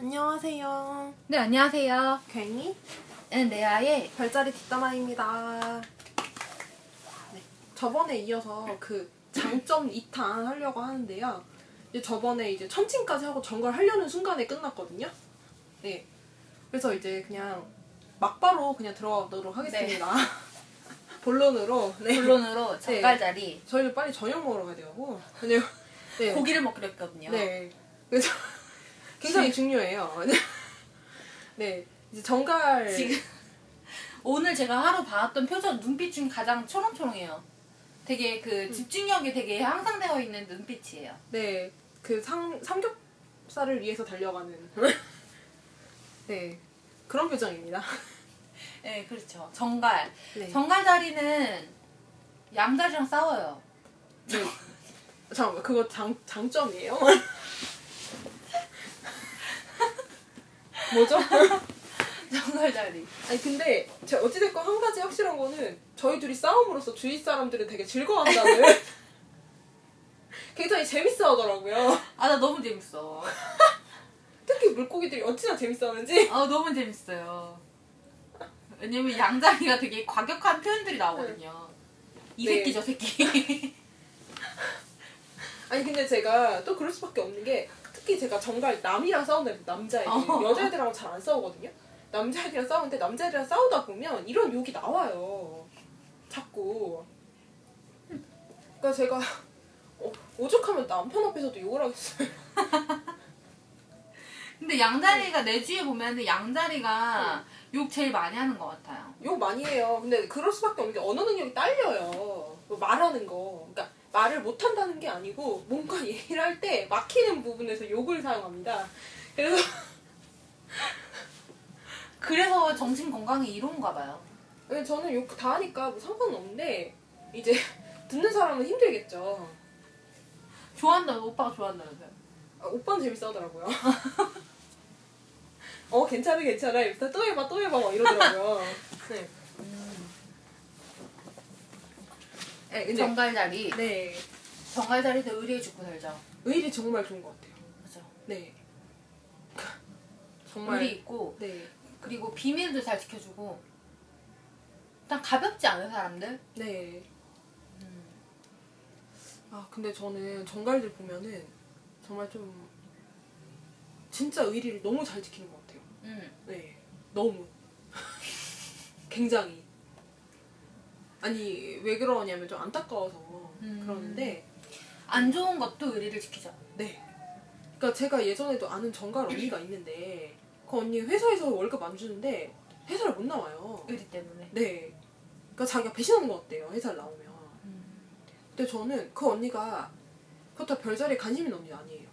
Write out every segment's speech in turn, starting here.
안녕하세요. 네, 안녕하세요. 괜히 네, 레아의 별자리 뒷담화입니다. 네, 저번에 이어서 그 장점 2탄 하려고 하는데요. 이제 저번에 이제 천칭까지 하고 정글 하려는 순간에 끝났거든요. 네. 그래서 이제 그냥 막바로 그냥 들어가도록 하겠습니다. 본론으로. 네. 본론으로 정갈자리 저희는 빨리 저녁 먹으러 가야 되고. 그냥 네. 고기를 먹기로 했거든요. 네. 그래서 굉장히 중요해요. 네. 이제 정갈 지금 오늘 제가 하루 봐왔던 표정 눈빛 중에 가장 초롱초롱해요. 되게 그 음. 집중력이 되게 향상되어 있는 눈빛이에요. 네, 그 삼, 삼겹살을 위해서 달려가는 네 그런 표정입니다. 네, 그렇죠. 정갈. 네. 정갈자리는 양자리랑 싸워요. 네. 잠깐만 그거 장 장점이에요? 뭐죠? 정갈자리. 아니 근데 제 어찌됐건 한 가지 확실한 거는 저희 둘이 싸움으로써 주위 사람들은 되게 즐거워한다는 굉장히 재밌어 하더라고요. 아, 나 너무 재밌어. 특히 물고기들이 어찌나 재밌어 하는지. 아, 너무 재밌어요. 왜냐면 양자리가 되게 과격한 표현들이 나오거든요. 이 네. 새끼 저 새끼. 아니 근데 제가 또 그럴 수밖에 없는 게 특히 제가 정갈 남이랑 싸운다 남자애들 어. 여자애들하고 잘 안 싸우거든요? 남자애들이랑 싸우는데 남자애들이랑 싸우다 보면 이런 욕이 나와요. 자꾸. 그러니까 제가 어, 오죽하면 남편 앞에서도 욕을 하겠어요. 근데 양자리가 내 주위에 보면은 양자리가 욕 제일 많이 하는 것 같아요. 욕 많이 해요. 근데 그럴 수밖에 없는 게 언어 능력이 딸려요. 뭐 말하는 거. 그러니까 말을 못한다는 게 아니고 뭔가 얘기를 할 때 막히는 부분에서 욕을 사용합니다 그래서 그래서 정신 건강이 이로운가 봐요. 근데 저는 욕 다 하니까 뭐 상관은 없는데 이제 듣는 사람은 힘들겠죠. 좋아한다, 오빠가 좋아한다면서요. 아, 오빠는 재밌어 하더라고요. 어 괜찮아 괜찮아 이러다 또 해봐 또 해봐 막 이러더라고요. 네. 네, 근데 정갈자리. 네 정갈자리도 의리에 죽고 살죠. 의리 정말 좋은 것 같아요. 그죠. 네. 정말 의리 있고, 네 그리고 비밀도 잘 지켜주고, 일단 가볍지 않은 사람들? 네. 음. 아 근데 저는 정갈들 보면은 정말 좀 진짜 의리를 너무 잘 지키는 것 같아요. 음. 네, 너무 굉장히 아니 왜 그러냐면 좀 안타까워서 음. 그러는데 안 좋은 것도 의리를 지키죠. 네, 그러니까 제가 예전에도 아는 정갈 언니가 있는데 그 언니 회사에서 월급 안 주는데 회사를 못 나와요. 의리 때문에. 네, 그러니까 자기가 배신하는 것 같대요 회사를 나오면. 음. 근데 저는 그 언니가 그렇다고 별자리에 관심 있는 언니는 아니에요.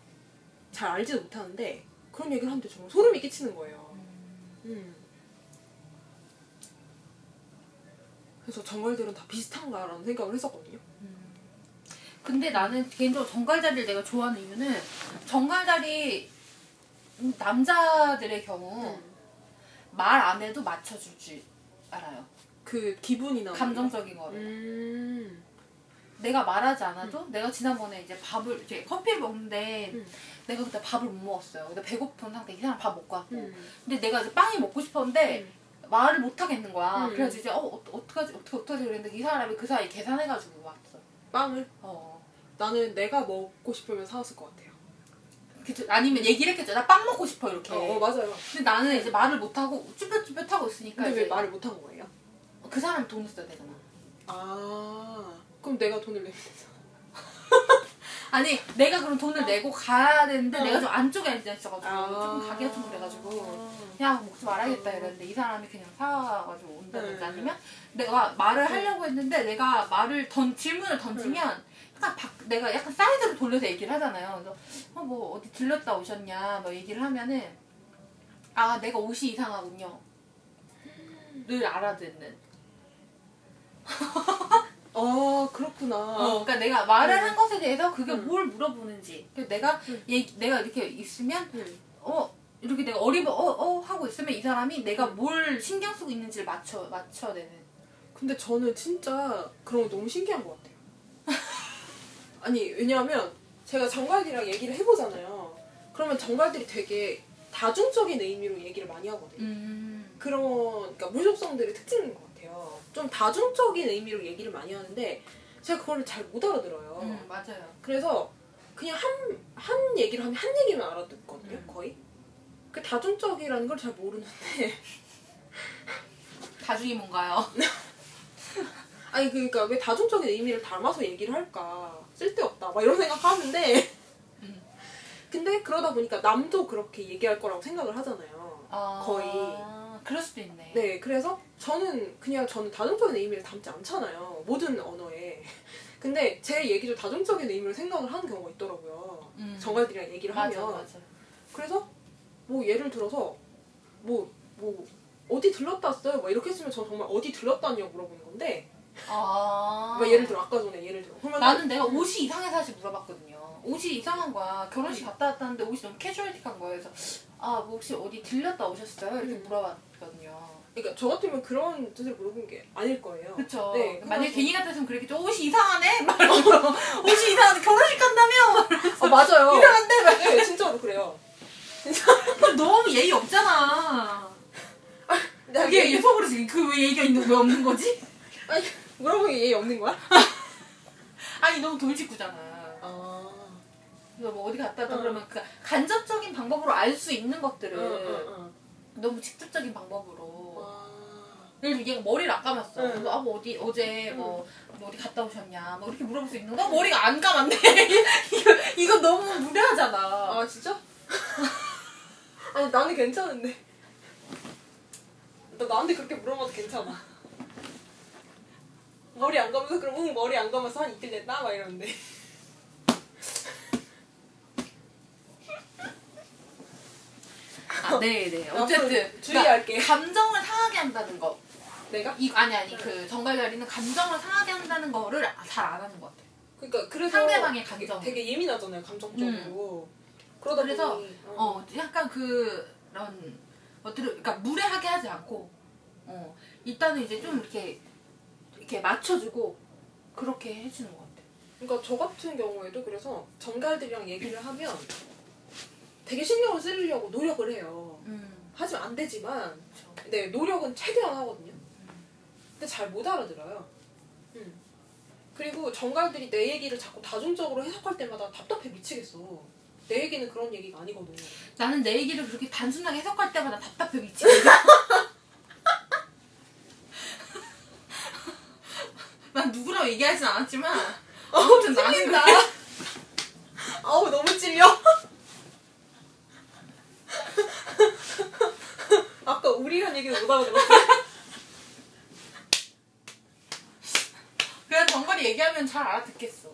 잘 알지도 못하는데 그런 얘기를 하는데 정말 소름이 끼치는 거예요. 음. 그래서 정갈들은 다 비슷한가라는 생각을 했었거든요. 근데 나는 개인적으로 정갈자리를 내가 좋아하는 이유는 정갈자리 음, 남자들의 경우 말안 해도 맞춰줄 줄 알아요. 그 기분이나 감정적인 거를. 음. 내가 말하지 않아도 내가 지난번에 이제 밥을 이제 커피를 먹는데 음. 내가 그때 밥을 못 먹었어요. 근데 배고픈 상태 이 사람 밥 먹고 왔고 음. 근데 내가 이제 빵이 먹고 싶었는데 말을 못 하겠는 거야. 음. 그래가지고 이제 어, 어 어떡하지 어떻게 어떡하지 그랬는데 이 사람이 그 사이 계산해가지고 왔어. 빵을 어. 나는 내가 먹고 싶으면 사왔을 것 같아요. 그쵸? 아니면 얘기를 했겠죠. 나 빵 먹고 싶어 이렇게. 어, 어, 맞아요. 근데 나는 이제 말을 못 하고 쭈뼛쭈뼛 하고 있으니까 근데 왜 이제 말을 못 한 거예요? 그 사람 돈을 써야 되잖아. 아 그럼 내가 돈을 내면 되잖아. 아니 내가 그럼 돈을 내고 가야 되는데 어. 내가 좀 안쪽에 앉아 있어가지고 아. 조금 가기가 좀 그래가지고 야 먹지 말아야겠다 이랬는데 이 사람이 그냥 사와가지고 온다든지 네. 아니면 내가 말을 하려고 했는데 내가 말을 던 질문을 던지면 약간 박, 내가 약간 사이드로 돌려서 얘기를 하잖아요. 그래서 어, 뭐 어디 들렸다 오셨냐 뭐 얘기를 하면은 아 내가 옷이 이상하군요. 늘 알아듣는. 아 그렇구나. 어, 그러니까 내가 말을 음. 한 것에 대해서 그게 음. 뭘 물어보는지. 그래서 내가 음. 얘기, 내가 이렇게 있으면 음. 어 이렇게 내가 어리버 어, 어 하고 있으면 이 사람이 내가 뭘 신경 쓰고 있는지를 맞춰 맞춰내는. 근데 저는 진짜 그런 거 너무 신기한 것 같아요. 아니 왜냐하면 제가 정갈들이랑 얘기를 해보잖아요. 그러면 정갈들이 되게 다중적인 의미로 얘기를 많이 하거든요. 음. 그런 그러니까 무속성들의 특징인 것 같아요. 좀 다중적인 의미로 얘기를 많이 하는데 제가 그거를 잘못 알아들어요. 음, 맞아요. 그래서 그냥 한, 한 얘기를 하면 한 얘기만 알아듣거든요, 음. 거의. 그 다중적이라는 걸 잘 모르는데. 다중이 뭔가요? 아니, 그러니까 왜 다중적인 의미를 담아서 얘기를 할까. 쓸데없다. 막 이런 생각 하는데. 음. 근데 그러다 보니까 남도 그렇게 얘기할 거라고 생각을 하잖아요. 아, 거의. 그럴 수도 있네. 네, 그래서 저는 그냥 저는 다중적인 의미를 담지 않잖아요. 모든 언어에. 근데 제 얘기도 다중적인 의미로 생각을 하는 경우가 있더라고요. 음. 정갈들이랑 얘기를 맞아, 하면. 맞아. 그래서 뭐 예를 들어서 뭐뭐 어디 들렀다 왔어요? 막 이렇게 했으면 저 정말 어디 들렀다 왔냐고 물어보는 건데 아. 막 예를 들어 아까 전에 예를 들어 그러면 나는 내가 옷이 이상해 사실 물어봤거든요. 옷이 이상한 거야. 결혼식 갔다 왔다는데 옷이 너무 캐주얼틱한 거예요. 그래서 아, 뭐 혹시 어디 들렸다 오셨어요? 이렇게 음. 물어봤 거든요. 그러니까 저 같으면 그런 뜻을 물어본 게 아닐 거예요. 그쵸. 네, 만약에 괜히 같았으면 그랬겠죠. 옷이 이상하네? 막 이러면서 옷이 이상한데 결혼식 간다며? 어, 맞아요. 이상한데? 막 네, 진짜로 그래요. 이러면서 너무 예의 없잖아. 내가 그게 얘기- 속으로 지금 그왜 얘기가 있는 왜 없는 거지? 아니 물어보는 게 예의 없는 거야? 아니 너무 돌직구잖아. 아. 그래서 뭐 어디 갔다 왔다 응. 그러면 그 간접적인 방법으로 알 수 있는 것들을 응, 너무 직접적인 방법으로 와. 예를 들어 얘가 머리를 안 감았어. 응. 그래서 아, 뭐 어디 어제 응. 뭐, 뭐 어디 갔다 오셨냐 뭐 이렇게 물어볼 수 있는 거 머리가 안 감았네. 이거 이거 너무 무례하잖아. 아 진짜? 아니 나는 괜찮은데. 나 나한테 그렇게 물어봐도 괜찮아. 머리 안 감아서 그럼 응 머리 안 감아서 한 이틀 됐나 막 이러는데. 아, 네, 네. 앞으로 어쨌든 주의할게. 그러니까 감정을 상하게 한다는 거. 내가? 이 아니 아니 그 정갈자리는 감정을 상하게 한다는 거를 잘 안 하는 것 같아. 그러니까 그래서 상대방의 되게- 감정. 되게 예민하잖아요 감정적으로. 그러다 그래서, 보니 어, 약간 그런 어떻게 그러니까 무례하게 하지 않고 어, 일단은 이제 좀 이렇게 이렇게 맞춰주고 그렇게 해주는 것 같아. 그러니까 저 같은 경우에도 그래서 정갈들이랑 얘기를 하면 되게 신경을 쓰려고 노력을 해요. 음, 하지만 안 되지만 그렇죠. 네 노력은 최대한 하거든요. 근데 잘 못 알아들어요. 음. 그리고 정갈들이 내 얘기를 자꾸 다중적으로 해석할 때마다 답답해 미치겠어. 내 얘기는 그런 얘기가 아니거든. 나는 내 얘기를 그렇게 단순하게 해석할 때마다 답답해 미치거든. 난 누구랑 얘기하진 않았지만 아무튼 나는. 그래. 아우 너무 찔려. 아까 우리란 얘기를 못 알아들었어. 그냥 정갈이 얘기하면 잘 알아듣겠어.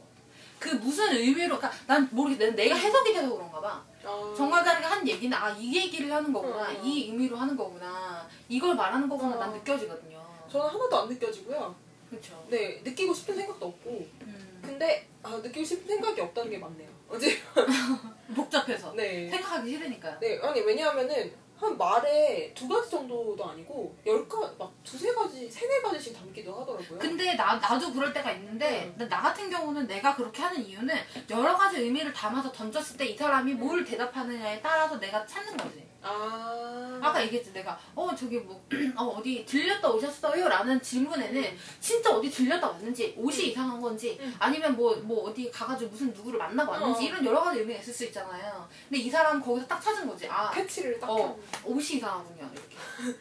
그 무슨 의미로, 그러니까 난 모르겠어. 내가 해석이 돼서 그런가 봐. 아. 정갈자리가 한 얘기는 아 이 얘기를 하는 거구나, 어, 어. 이 의미로 하는 거구나, 이걸 말하는 거구나 어. 난 느껴지거든요. 저는 하나도 안 느껴지고요. 그렇죠. 네 느끼고 싶은 생각도 없고. 음, 근데 아, 느끼고 싶은 생각이 없다는 게 맞네요. 어제 복잡해서 네. 생각하기 싫으니까요. 네 아니 왜냐하면은 한 말에 두 가지 정도도 아니고 열가막 두세 가지 세네 가지씩 담기도 하더라고요. 근데 나, 나도 그럴 때가 있는데 응. 나 같은 경우는 내가 그렇게 하는 이유는 여러 가지 의미를 담아서 던졌을 때 이 사람이 뭘 대답하느냐에 따라서 내가 찾는 거지. 아 아까 얘기했지 내가 어 저기 뭐 어, 어디 들렸다 오셨어요? 라는 질문에는 음. 진짜 어디 들렸다 왔는지 옷이 음. 이상한 건지 음. 아니면 뭐 뭐 어디 가가지고 무슨 누구를 만나고 왔는지 어. 이런 여러 가지 의미가 있을 수 있잖아요. 근데 이 사람은 거기서 딱 찾은 거지. 아 패치를 딱 어. 하는 옷이 이상하군요. 이렇게.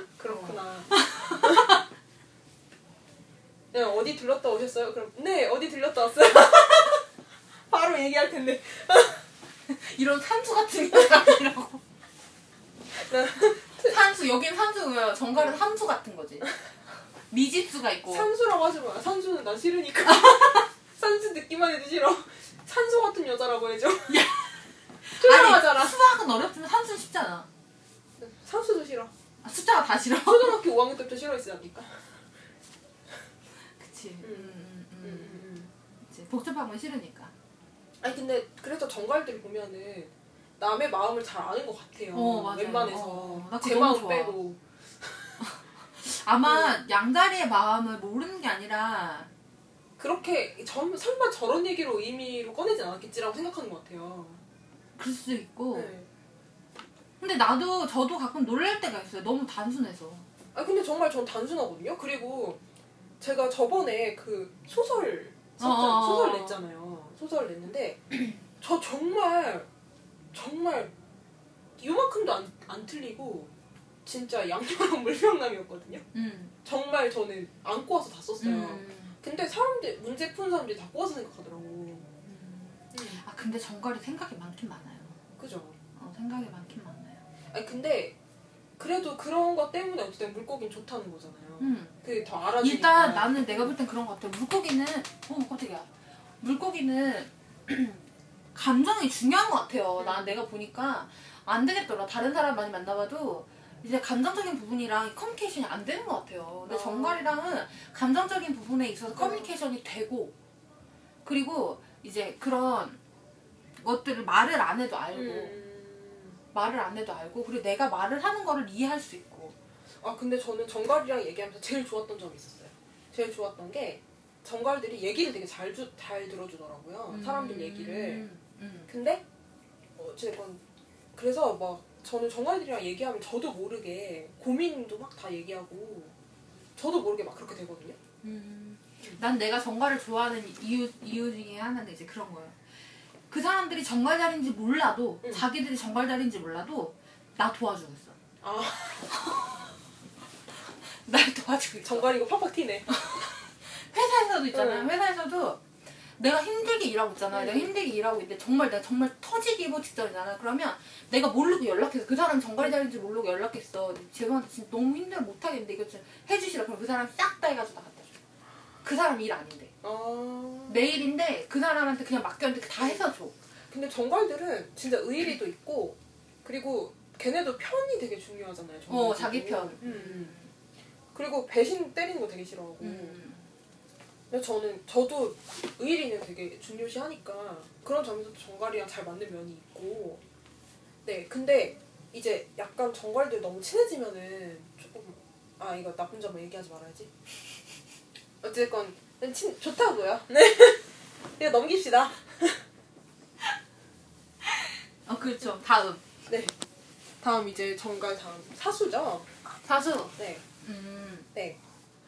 그렇구나. 네 어디 들렀다 오셨어요? 그럼 네 어디 들렀다 왔어요. 바로 얘기할 텐데. 이런 산수 같은 게 아니라고. 네. 산수 여긴 산수고요. 정갈은 함수 같은 거지. 미지수가 있고. 산수라고 하지 마. 산수는 난 싫으니까. 산수 듣기만 해도 싫어. 산수 같은 여자라고 해줘. 아니, 수학은 어렵지만 산수는 쉽잖아. 산수도 싫어. 아, 숫자가 다 싫어. 초등학교 5학년 때부터 싫어했으니까. 그치. 음. 음, 음, 음. 음. 그치. 복잡한 건 싫으니까. 아니 근데 그래서 정갈들 보면은 남의 마음을 잘 아는 것 같아요. 어, 맞아요. 웬만해서 어, 나제 그거 너무 마음 좋아. 빼고. 아마 음. 양다리의 마음을 모르는 게 아니라 그렇게 전, 설마 저런 얘기로 의미로 꺼내진 않았겠지라고 생각하는 것 같아요. 그럴 수도 있고 네. 근데 나도 저도 가끔 놀랄 때가 있어요. 너무 단순해서. 아 근데 정말 전 단순하거든요. 그리고 제가 저번에 그 소설 썼잖- 어. 소설 냈잖아요. 소설 냈는데 저 정말 정말 요만큼도 안, 안 틀리고 진짜 양념랑 물명남이었거든요. 음. 정말 저는 안 꼬아서 다 썼어요. 음. 근데 사람들 문제 푸는 사람들이 다 꼬아서 생각하더라고. 음. 아 근데 정갈이 생각이 많긴 많아요. 그죠? 어, 생각이 많긴 많아요. 아니 근데 그래도 그런 것 때문에 어쨌든 물고기는 좋다는 거잖아요. 음. 그게 더 알아주니까. 일단 나는 내가 볼 땐 그런 것 같아. 물고기는 어 깜짝이야. 물고기는 감정이 중요한 것 같아요. 난 내가 보니까 안 되겠더라. 다른 사람 많이 만나봐도 이제 감정적인 부분이랑 커뮤니케이션이 안 되는 것 같아요. 근데 어. 정갈이랑은 감정적인 부분에 있어서 커뮤니케이션이 되고 그리고 이제 그런 것들을 말을 안 해도 알고 음. 말을 안 해도 알고 그리고 내가 말을 하는 거를 이해할 수 있고 아 근데 저는 정갈이랑 얘기하면서 제일 좋았던 점이 있었어요. 제일 좋았던 게 정갈들이 얘기를 되게 잘, 주, 잘 들어주더라고요. 사람들 얘기를. 음, 음. 근데 어쨌건 그래서 막 저는 정갈들이랑 얘기하면 저도 모르게 고민도 막 다 얘기하고 저도 모르게 막 그렇게 되거든요. 음. 난 내가 정갈을 좋아하는 이유 이유 중에 하나는 이제 그런 거예요. 그 사람들이 정갈자리인지 몰라도 응. 자기들이 정갈자리인지 몰라도 나 도와주고 있어. 아 날 도와주고 있어. 정갈이고 팍팍 튀네. 회사에서도 있잖아요. 응. 회사에서도 내가 힘들게 일하고 있잖아. 응. 내가 힘들게 일하고 있는데 정말 내가 정말 터지기 보 직전이잖아. 그러면 내가 모르고 연락해서 그 사람 정갈이 자리인지 모르고 연락했어. 죄송한데 진짜 너무 힘들어 못하겠는데 이거 좀 해주시라. 그럼 그 사람 싹 다 해가지고 다 갖다 줘. 그 사람 일 아닌데. 아내 일인데 그 사람한테 그냥 맡겼는데 다 해서 줘. 근데 정갈들은 진짜 의리도 있고 그리고 걔네도 편이 되게 중요하잖아요. 어, 정갈들도. 자기 편. 음, 음. 그리고 배신 때리는 거 되게 싫어하고. 음. 근데 저는 저도 의리는 되게 중요시하니까 그런 점에서 정갈이랑 잘 맞는 면이 있고. 네, 근데 이제 약간 정갈들 너무 친해지면은 조금 아 이거 나쁜 점을 얘기하지 말아야지. 어쨌건 친 좋다고요. 네. 그냥 넘깁시다. 어, 그렇죠. 다음. 네. 다음 이제 정갈 다음 사수죠. 사수. 네. 음. 네.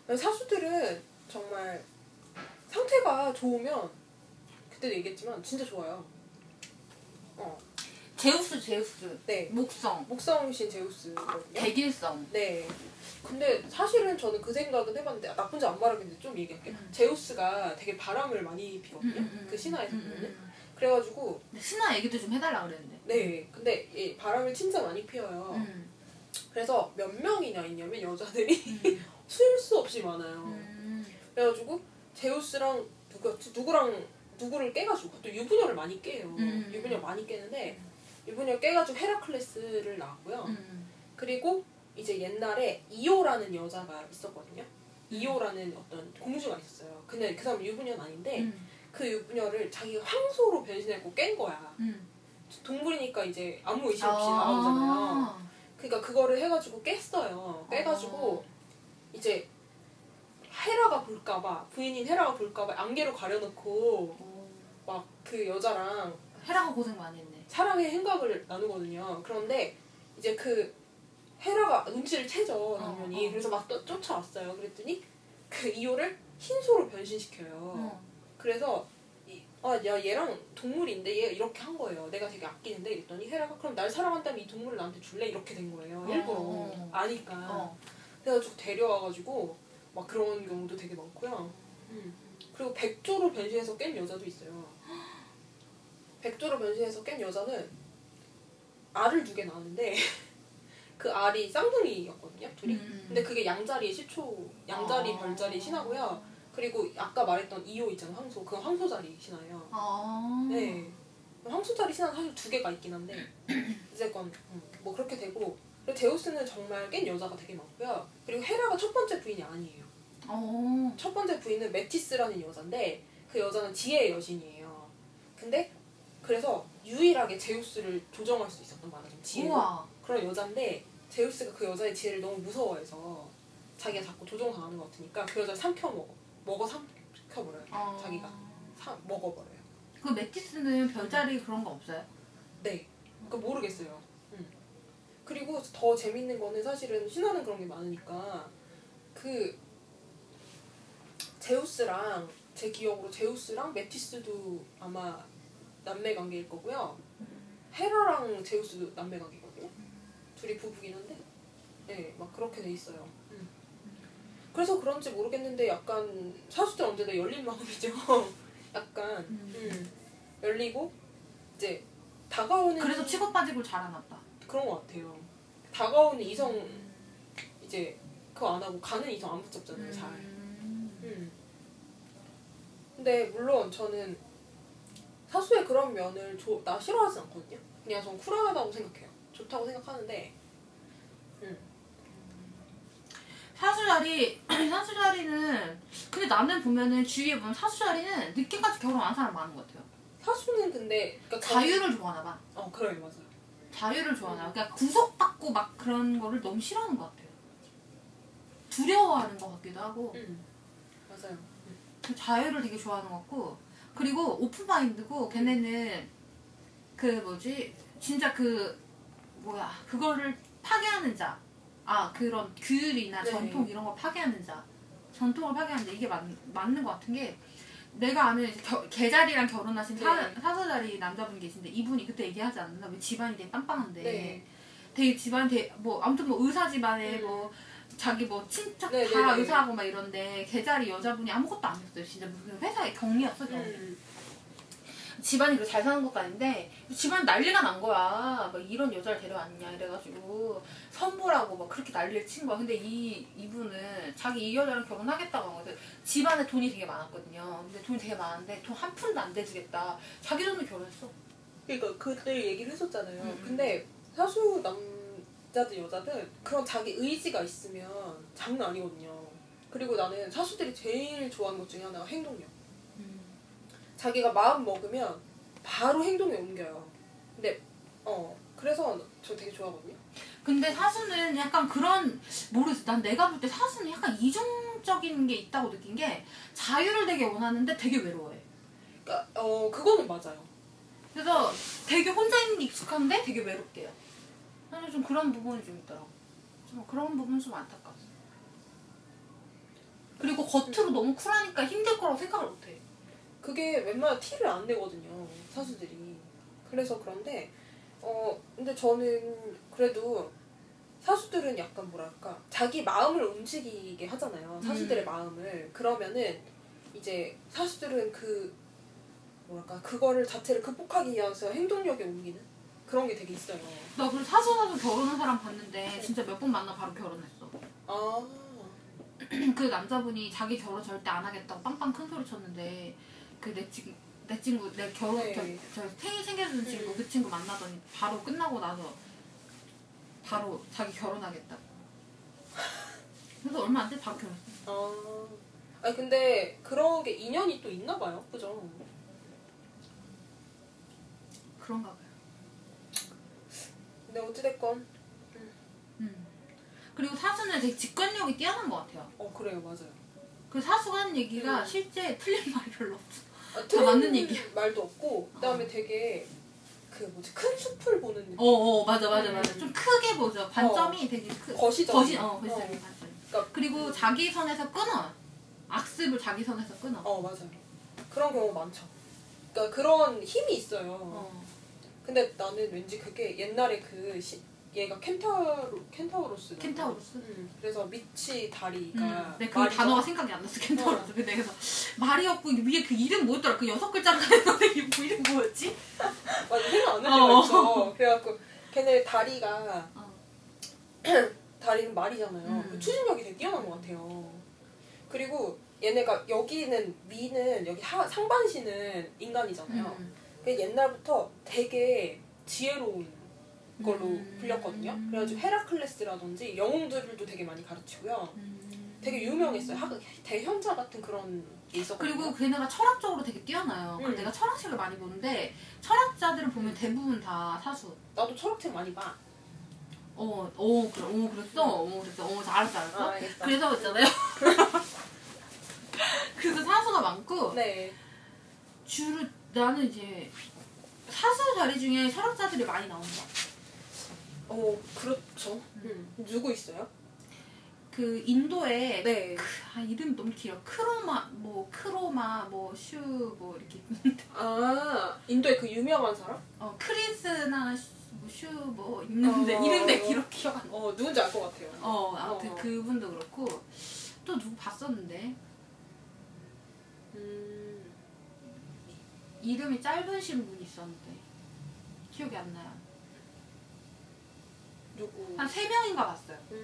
사수들은 정말 상태가 좋으면 그때도 얘기했지만 진짜 좋아요. 어. 제우스, 제우스. 네. 목성. 목성신 제우스거든요. 백일성. 네. 근데 사실은 저는 그 생각은 해봤는데 아, 나쁜 점안 말하겠는데 좀 얘기할게요. 음. 제우스가 되게 바람을 많이 피거든요. 음, 음, 음, 그 신화에서 음, 보면은. 음. 그래가지고 근데 신화 얘기도 좀 해달라 그랬는데. 네. 근데 이 바람을 진짜 많이 피워요. 음. 그래서 몇 명이나 있냐면 여자들이 음. 쉴수 없이 많아요. 음. 그래가지고 제우스랑 누구였지? 누구랑 누구를 깨가지고 또 유부녀를 많이 깨요. 음. 유부녀 많이 깨는데 유부녀 깨가지고 헤라클레스를 낳았고요. 음. 그리고 이제 옛날에 이오라는 여자가 있었거든요. 이오라는 어떤 공주가 있었어요. 근데 그 사람 유부녀는 아닌데 음. 그 유부녀를 자기가 황소로 변신했고 깬 거야. 음. 동물이니까 이제 아무 의심 없이 나오잖아요. 그러니까 그거를 해가지고 깼어요. 깨가지고 이제 헤라가 볼까봐 부인인 헤라가 볼까봐 안개로 가려놓고 오. 막그 여자랑 헤라가 고생 많이 했네. 사랑의 행각을 나누거든요. 그런데 이제 그 헤라가 눈치를 채죠 당연히. 어, 어. 그래서 막 또, 쫓아왔어요. 그랬더니 그 이오를 흰소로 변신시켜요. 어. 그래서 이, 아, 야 얘랑 동물인데 얘 이렇게 한 거예요. 내가 되게 아끼는데 이랬더니 헤라가 그럼 날 사랑한다면 이 동물을 나한테 줄래? 이렇게 된 거예요. 일부러 어. 아니까. 어. 그래가지고 데려와가지고 막 그런 경우도 되게 많고요. 음. 그리고 백조로 변신해서 깬 여자도 있어요. 백조로 변신해서 깬 여자는 알을 두 개 낳았는데 그 알이 쌍둥이였거든요, 둘이. 음. 근데 그게 양자리의 시초, 양자리 아. 별자리 신하고요. 그리고 아까 말했던 이호 있잖아요, 황소. 그건 황소자리 신하예요. 아. 네. 황소자리 신하는 사실 두 개가 있긴 한데 어쨌건 음, 뭐 그렇게 되고 그리고 제우스는 정말 깬 여자가 되게 많고요. 그리고 헤라가 첫 번째 부인이 아니에요. 어. 첫 번째 부인은 메티스라는 여자인데 그 여자는 지혜의 여신이에요. 근데 그래서 유일하게 제우스를 조정할 수 있었던 말하자면 지혜. 우와. 그런 여자인데 제우스가 그 여자의 지혜를 너무 무서워해서 자기가 자꾸 조종당하는 것 같으니까 그 여자를 삼켜 먹어. 먹어 삼켜버려요. 어. 자기가 사, 먹어버려요. 그 메티스는 별자리 그런 거 없어요? 네. 그러니까 모르겠어요. 음. 그리고 더 재밌는 거는 사실은 신화는 그런 게 많으니까 그 제우스랑 제 기억으로 제우스랑 메티스도 아마 남매 관계일 거고요. 헤라랑 제우스도 남매 관계거든요. 둘이 부부긴 한데, 네, 막 그렇게 돼 있어요. 음. 그래서 그런지 모르겠는데 약간 사수들 언제나 열린 마음이죠. 약간 음. 열리고 이제 다가오는 그래서 치고 빠지고 잘하나 봐. 그런 것 같아요. 다가오는 이성 이제 그거 안 하고 가는 이성 안 붙잡잖아요. 잘. 음. 음. 근데 물론 저는 사수의 그런 면을 조, 나 싫어하진 않거든요. 그냥 전 쿨하다고 생각해요. 좋다고 생각하는데 사수 자리 사수 자리는 근데 나는 보면은 주위에 보면 사수 자리는 늦게까지 결혼한 사람 많은 것 같아요. 사수는 근데 그러니까 자유를 좋아하나 봐. 어 그래 맞아요. 자유를 좋아하나 봐. 그러니까 구속받고 막 그런 거를 너무 싫어하는 것 같아요. 두려워하는 것 같기도 하고 음 맞아요. 그 자유를 되게 좋아하는 것 같고 그리고 오픈 마인드고 걔네는 그 뭐지 진짜 그 뭐야 그거를 파괴하는 자. 아 그런 규율이나 네. 전통 이런 걸 파괴하는 자. 전통을 파괴하는 자 이게 맞, 맞는 것 같은 게 내가 아는 겨, 개자리랑 결혼하신 사, 네. 사서자리 남자분 계신데 이분이 그때 얘기하지 않았나 왜 집안이 되게 빵빵한데 네. 되게 집안 되게 뭐 아무튼 뭐 의사 집안에 음. 뭐 자기 뭐 친척 네, 다 네, 네. 의사하고 막 이런데 개자리 여자분이 아무것도 안 했어요 진짜 무슨 회사의 경리였어 경리 음. 집안이 그렇게 잘 사는 것도 아닌데 집안 난리가 난 거야 막 이런 여자를 데려왔냐 이래가지고 선보라고 막 그렇게 난리를 친 거야 근데 이 이분은 자기 이 여자랑 결혼하겠다고 한 거야 집안에 돈이 되게 많았거든요 근데 돈이 되게 많은데 돈 한 푼도 안 대주겠다 자기 돈으로 결혼했어 그러니까 그때 얘기를 했었잖아요. 음. 근데 사수 남자들 여자들 그런 자기 의지가 있으면 장난 아니거든요. 그리고 나는 사수들이 제일 좋아하는 것 중에 하나가 행동력. 자기가 마음 먹으면 바로 행동에 옮겨요. 근데 어 그래서 저 되게 좋아하거든요. 근데 사수는 약간 그런 모르겠어. 난 내가 볼 때 사수는 약간 이중적인 게 있다고 느낀 게 자유를 되게 원하는데 되게 외로워해. 그러니까 어 그거는 맞아요. 그래서 되게 혼자 있는 게 익숙한데 되게 외롭대요. 나는 좀 그런 부분이 좀 있더라고. 좀 그런 부분 좀 안타까웠어. 그리고 겉으로 너무 쿨하니까 힘들 거라고 생각을 못해. 그게 웬만하면 티를 안 내거든요 사수들이. 그래서 그런데 어 근데 저는 그래도 사수들은 약간 뭐랄까 자기 마음을 움직이게 하잖아요 사수들의 마음을. 그러면은 이제 사수들은 그 뭐랄까 그거를 자체를 극복하기 위해서 행동력에 옮기는 그런 게 되게 있어요. 나 그래서 사수 사수 결혼한 사람 봤는데 진짜 몇 번 만나 바로 결혼했어. 아. 그 남자분이 자기 결혼 절대 안 하겠다고 빵빵 큰 소리 쳤는데 그 내 친구 내 친구 내 결혼 네. 저, 저 생일 챙겨주는 친구 음. 그 친구 만나더니 바로 끝나고 나서 바로 자기 결혼하겠다. 그래서 얼마 안 돼 바로 결혼했어. 아. 아니 근데 그런 게 인연이 또 있나 봐요 그죠 그런가 봐요. 근데 어찌됐건 음. 그리고 사수는 되게 직관력이 뛰어난 것 같아요. 어 그래요 맞아요 그 사수가 하는 얘기가 음. 실제 틀린 말이 별로 없어. 아, 다 맞는 얘기야. 말도 없고 그다음에 되게 그 뭐지 큰 숲을 보는 느낌. 어, 어, 맞아, 맞아, 음. 맞아. 좀 크게 보죠. 관점이 되게 크. 거시적. 거시, 어, 거시적인 어. 관점. 그러니까 그리고 자기 선에서 끊어. 악습을 자기 선에서 끊어. 어 맞아요. 그런 경우 많죠. 그러니까 그런 힘이 있어요. 어. 근데 나는 왠지 그게 옛날에 그 시, 얘가 켄타로 켄타우로스. 켄타우로스? 음, 그래서 미치 다리가 음, 근데 그 말이죠. 단어가 생각이 안 났어, 켄타우로스. 어. 근데 그래서 말이 없고 위에 그 이름 뭐였더라? 그 여섯 글자인가 했는데 이게 뭐 이름 뭐였지? 맞아 생각 안날 어. 때가 있어. 그래갖고 걔네 다리가 어. 다리는 말이잖아요. 음. 그 추진력이 되게 뛰어난 것 같아요. 그리고 얘네가 여기는 미는 여기 하, 상반신은 인간이잖아요. 음. 그 옛날부터 되게 지혜로운 걸로 음. 불렸거든요. 그래가지고 헤라클레스라든지 영웅들도 되게 많이 가르치고요. 음. 되게 유명했어요. 학, 대현자 같은 그런 게 있었거든요. 그리고 걔네가 철학적으로 되게 뛰어나요. 음. 그 내가 철학책을 많이 보는데 철학자들을 보면 대부분 다 사수. 나도 철학책 많이 봐. 어, 어, 그래, 어, 그랬어, 어, 그랬어, 어, 알았어, 알았어. 아. 그래서 있잖아요. 그래서 사수가 많고 네. 주로 나는 이제 사수 자리 중에 철학자들이 많이 나온다. 어 그렇죠. 음. 누구 있어요? 그 인도에 네. 크, 아 이름 너무 길어. 크로마 뭐 크로마 뭐 슈 뭐 이렇게 아 인도의 그 유명한 사람? 어 크리스나 슈뭐 있는데 어. 이름 내 기록 기억 안 나. 어 누군지 알 것 같아요. 어 아무튼 어. 그분도 그렇고 또 누구 봤었는데 음. 이름이 짧으신 분 있었는데 기억이 안 나요. 누구? 한 세 명인가 봤어요. 음,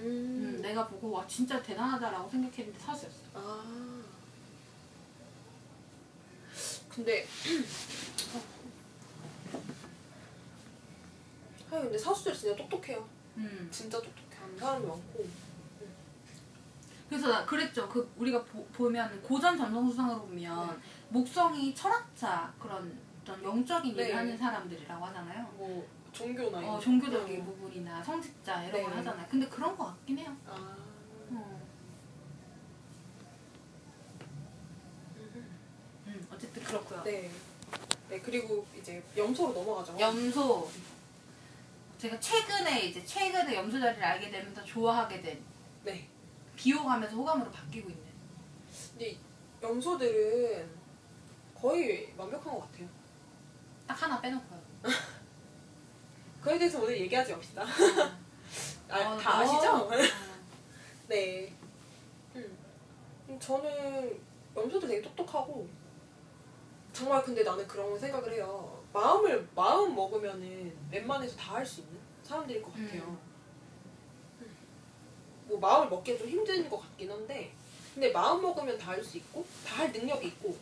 음. 내가 보고 와 진짜 대단하다라고 생각했는데 사수였어. 아. 근데 아 근데 사수들 진짜 똑똑해요. 음. 진짜 똑똑한 사람이 많고. 그래서 나 그랬죠. 그 우리가 보, 면 고전 점성수상으로 보면 네. 목성이 철학자 그런 어떤 영적인 네. 일을 하는 사람들이라고 하잖아요. 뭐 종교나 이런 어, 거. 종교적인 어. 부분이나 성직자 이런 네. 걸 하잖아요. 근데 그런 거 같긴 해요. 아. 어. 음, 어쨌든 그렇고요. 네. 네 그리고 이제 염소로 넘어가죠. 염소. 제가 최근에 이제 최근에 염소 자리를 알게 되면서 좋아하게 된 네. 비호감에서 호감으로 바뀌고 있는. 근데 염소들은 거의 완벽한 것 같아요. 딱 하나 빼놓고요. 그에 대해서 오늘 얘기하지 맙시다. 아, 어, 다 너- 아시죠? 어. 네. 음. 음, 저는 염소도 되게 똑똑하고 정말 근데 나는 그런 생각을 해요. 마음을 마음 먹으면은 웬만해서 다 할 수 있는 사람들일 것 같아요. 음. 음. 뭐 마음을 먹기 좀 힘든 것 같긴 한데 근데 마음 먹으면 다 할 수 있고 다 할 능력이 있고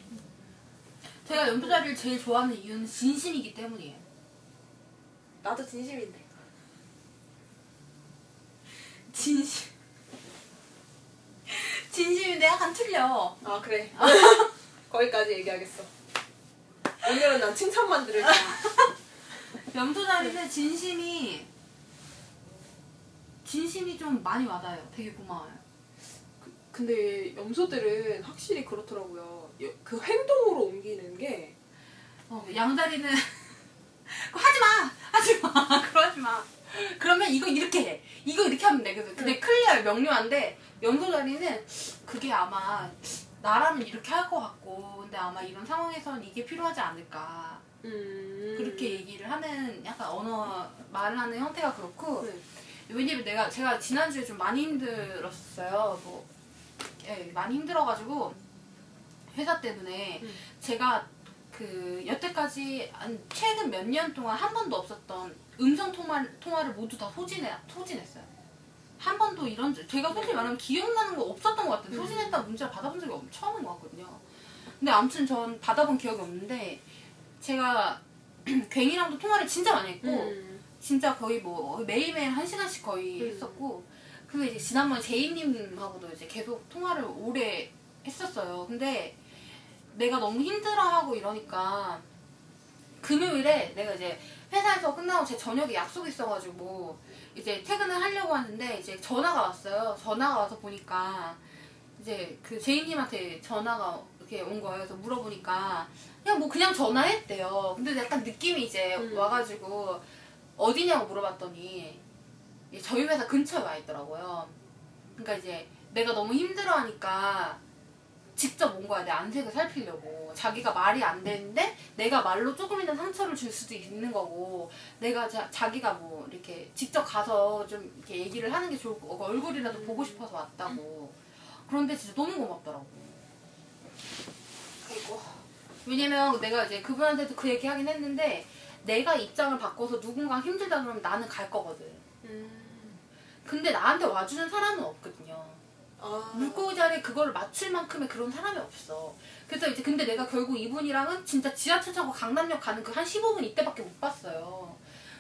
제가 염소 자리를 제일 좋아하는 이유는 진심이기 때문이에요. 나도 진심인데. 진심. 진심인데 약간 틀려. 아 그래. 거기까지 얘기하겠어. 오늘은 난 칭찬만 들을 거야. 염소 자리는 진심이 진심이 좀 많이 와닿아요. 되게 고마워요. 근데 염소들은 확실히 그렇더라고요. 여- 그 행동으로 옮기는 게 어, 양다리는 하지 마, 하지 마, 그러지 마. 그러면 이거 이렇게 해, 이거 이렇게 하면 돼. 그래서 근데 클리어 명료한데 염소 자리는 그게 아마 나라면 이렇게 할 것 같고, 근데 아마 이런 상황에선 이게 필요하지 않을까. 음... 그렇게 얘기를 하는 약간 언어 말을 하는 형태가 그렇고 네. 왜냐면 내가 제가 지난주에 좀 많이 힘들었어요. 뭐 예, 많이 힘들어가지고 회사 때문에 음. 제가 그 여태까지 한 최근 몇 년 동안 한 번도 없었던 음성 통화 통화를 모두 다 소진해 소진했어요. 한 번도 이런 적- 제가 솔직히 말하면 기억나는 거 없었던 것 같아요. 음. 소진했다 문자를 받아본 적이 없- 처음인 것 같거든요. 근데 아무튼 전 받아본 기억이 없는데 제가 괭이랑도 통화를 진짜 많이 했고 음. 진짜 거의 뭐 매일매일 한 시간씩 거의 음. 했었고 근데 이제 지난번에 제이님하고도 이제 계속 통화를 오래 했었어요. 근데 내가 너무 힘들어하고 이러니까 금요일에 내가 이제 회사에서 끝나고 제 저녁에 약속이 있어가지고 이제 퇴근을 하려고 하는데 이제 전화가 왔어요. 전화가 와서 보니까 이제 그 제이님한테 전화가 이렇게 온 거예요. 그래서 물어보니까 그냥 뭐 그냥 전화했대요. 근데 약간 느낌이 이제 음. 와가지고 어디냐고 물어봤더니 저희 회사 근처에 와 있더라고요. 그러니까 이제 내가 너무 힘들어하니까 직접 온 거야 내 안색을 살피려고. 자기가 말이 안 되는데 내가 말로 조금이나 상처를 줄 수도 있는 거고. 내가 자, 자기가 뭐 이렇게 직접 가서 좀 이렇게 얘기를 하는 게 좋을 거고 얼굴이라도 보고 싶어서 왔다고. 그런데 진짜 너무 고맙더라고. 아이고. 왜냐면 내가 이제 그분한테도 그 얘기 하긴 했는데 내가 입장을 바꿔서 누군가 힘들다 그러면 나는 갈 거거든. 음. 근데 나한테 와주는 사람은 없거든요 아. 물고기 자리에 그거를 맞출 만큼의 그런 사람이 없어. 그래서 이제 근데 내가 결국 이분이랑은 진짜 지하철 타고 강남역 가는 그 한 15분 이때밖에 못 봤어요.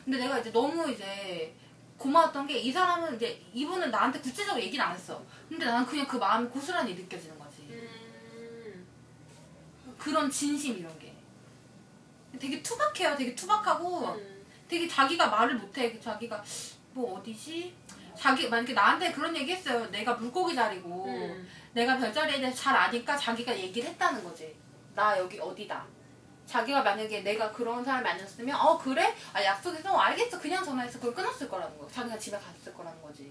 근데 내가 이제 너무 이제 고마웠던 게 이 사람은 이제 이분은 나한테 구체적으로 얘기는 안 했어. 근데 나는 그냥 그 마음이 고스란히 느껴지는 거지. 음. 그런 진심 이런 게. 되게 투박해요. 되게 투박하고 음. 되게 자기가 말을 못해. 자기가 뭐 어디지? 자기 만약에 나한테 그런 얘기 했어요. 내가 물고기 자리고 음. 내가 별자리에 대해서 잘 아니까 자기가 얘기를 했다는 거지. 나 여기 어디다. 자기가 만약에 내가 그런 사람이 아니었으면 어 그래? 아 약속해서 어, 알겠어 그냥 전화해서 그걸 끊었을 거라는 거 자기가 집에 갔을 거라는 거지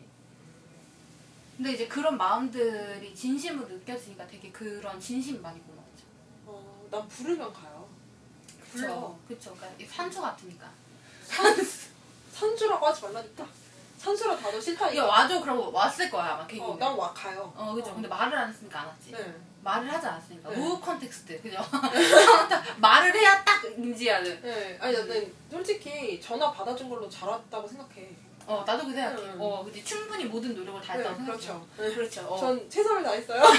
근데 이제 그런 마음들이 진심으로 느껴지니까 되게 그런 진심이 많이 고마워져 어, 난 부르면 가요. 불러. 그쵸 그러니까 이게 산초 같으니까 산수라고 하지 말라니까. 산수라 다도 싫다 이거. 와줘 그러고 왔을 거야 아마 걔 어, 난 와 가요. 어 그죠 근데 말을 안 했으니까 안 왔지 네. 말을 하지 않았으니까 네. context 그죠 말을 해야 딱 인지하는 네. 아니 나는 솔직히 전화 받아준 걸로 잘 왔다고 생각해. 어 나도 그 생각해 음. 어 근데 충분히 모든 노력을 다 했다고 네, 생각해 그렇죠. 그렇죠 어. 전 최선을 다했어요.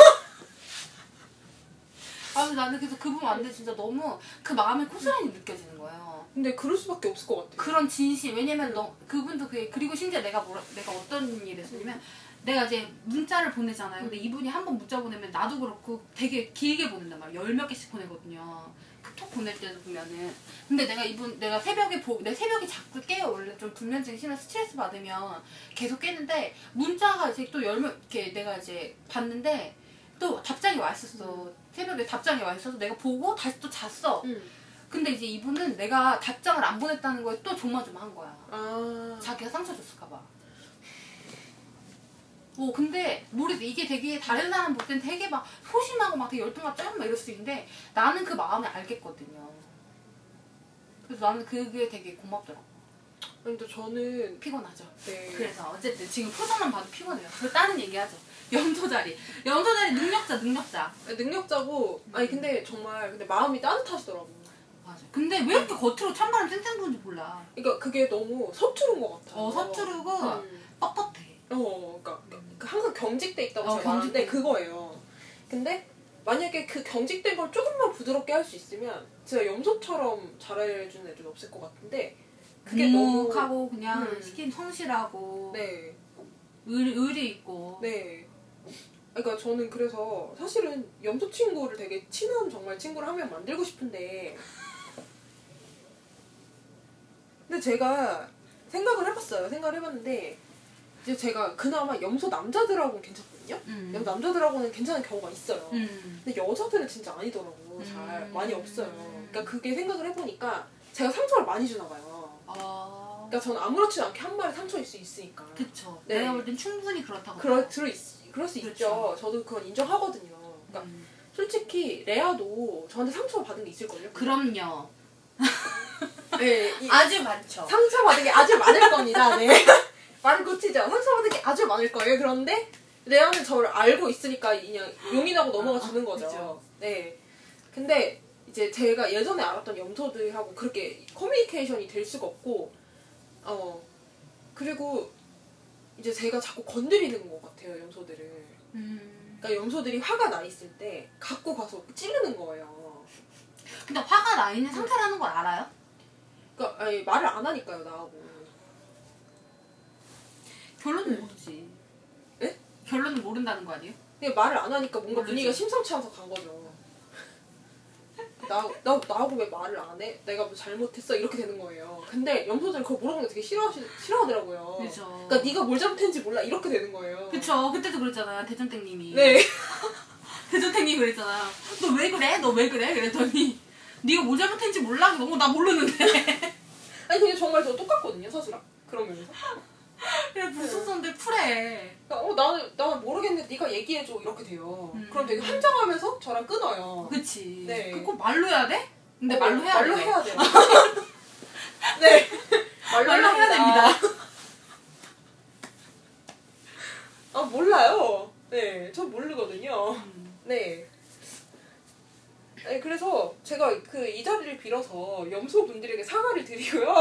아 근데 나는 그래서 그 부분 안돼 진짜 너무 그 마음의 고스란히 느껴지는 거예요 근데 그럴 수밖에 없을 것 같아. 그런 진심. 왜냐면 너 그분도 그게 그리고 심지어 내가 뭐라 내가 어떤 일을 했냐면 내가 이제 문자를 보내잖아요. 근데 이분이 한 번 문자 보내면 나도 그렇고 되게 길게 보낸단 말이야. 열 몇 개씩 보내거든요. 톡 보낼 때도 보면은. 근데 내가 이분 내가 새벽에 보 내 새벽에 자꾸 깨요. 원래 좀 불면증이 심해 스트레스 받으면 계속 깨는데 문자가 이제 또 열몇 이렇게 내가 이제 봤는데 또 답장이 와 있었어. 새벽에 답장이 와 있어서 내가 보고 다시 또 잤어. 응. 근데 이제 이분은 내가 답장을 안 보냈다는 거에 또 조마조마한 거야. 아. 자기가 상처 줬을까봐. 오 근데 모르겠어 이게 되게 다른 사람 볼 땐 되게 막 소심하고 막 되게 열등감 쩔막 이럴 수 있는데 나는 그 마음을 알겠거든요. 그래서 나는 그게 되게 고맙더라고. 근데 저는 피곤하죠. 네. 그래서 어쨌든 지금 표정만 봐도 피곤해요. 그 다른 얘기하죠. 염소 자리. 염소 자리 능력자 능력자. 능력자고 아니 근데 정말 근데 마음이 따뜻하시더라고. 맞아. 근데 왜 이렇게 겉으로 찬바람 쌩쌩 부는지 몰라. 그러니까 그게 너무 서투른 것 같아. 어 서투르고 음. 뻣뻣해. 어, 그러니까 그 항상 경직돼 있다고 어, 제가 말하는데. 그거예요. 근데 만약에 그 경직된 걸 조금만 부드럽게 할 수 있으면 진짜 염소처럼 잘해주는 애들은 없을 것 같은데 그게 너무 묵묵하고 그냥 음. 시킨 성실하고 네, 의, 의리 있고 네. 그러니까 저는 그래서 사실은 염소 친구를 되게 친한 정말 친구를 한 명 만들고 싶은데 근데 제가 생각을 해봤어요. 생각을 해봤는데 이제 제가 그나마 염소 남자들하고는 괜찮거든요. 음. 염소 남자들하고는 괜찮은 경우가 있어요. 음. 근데 여자들은 진짜 아니더라고. 잘 음. 많이 없어요. 그러니까 그게 생각을 해보니까 제가 상처를 많이 주나 봐요. 아 그러니까 저는 아무렇지 않게 한 마리 상처일 수 있으니까. 그쵸 네. 내가 볼 땐 충분히 그렇다고 그럴. 들어 있, 그럴 수 그렇죠. 있죠. 저도 그건 인정하거든요. 그러니까 음. 솔직히 레아도 저한테 상처 받은 게 있을 걸요. 그럼요 네, 이 아주 많죠 상처 받은 게 아주 많을 겁니다. 네. 말을 고치죠. 상처 받은 게 아주 많을 거예요. 그런데 레아는 저를 알고 있으니까 그냥 용인하고 넘어가 주는 거죠. 그죠. 네. 근데 이제 제가 예전에 알았던 염소들하고 그렇게 커뮤니케이션이 될 수가 없고, 어 그리고 이제 제가 자꾸 건드리는 것 같아요 염소들을. 음. 그러니까 염소들이 화가 나 있을 때 갖고 가서 찌르는 거예요. 근데 화가 나 있는 상태라는 걸 알아요? 그러니까 아니, 말을 안 하니까요 나하고. 결론은 모르지 네? 결론은 모른다는 거 아니에요? 그냥 말을 안 하니까 뭔가 모르지. 분위기가 심상치 않아서 간 거죠. 나, 나, 나하고 왜 말을 안 해? 내가 뭐 잘못했어? 이렇게 되는 거예요. 근데 염소들은 그거 물어보는 거 되게 싫어하시, 싫어하더라고요. 그죠 그러니까 네가 뭘 잘못했는지 몰라 이렇게 되는 거예요. 그쵸 그때도 그랬잖아요 대전땡님이 네. 대전탱님 그랬잖아요. 너왜 그래? 너 왜 그래? 그랬더니 네가 뭐 잘못했는지 몰라? 너무 나 모르는데. 아니 근데 정말 저 똑같거든요 서수랑 그러면서. 그래 불속선들 쿨해. 그러니까 어 나는 나는 모르겠는데 네가 얘기해줘 이렇게 돼요. 음. 그럼 되게 환장하면서 저랑 끊어요. 그치. 네. 그거 말로 해야 돼? 근데 어, 말로 해야 말로 돼. 해야 돼요. 네. 말로, 말로 해야 됩니다. 아 몰라요. 네, 전 모르거든요. 음. 네. 네, 그래서 제가 그 이 자리를 빌어서 염소분들에게 사과를 드리고요.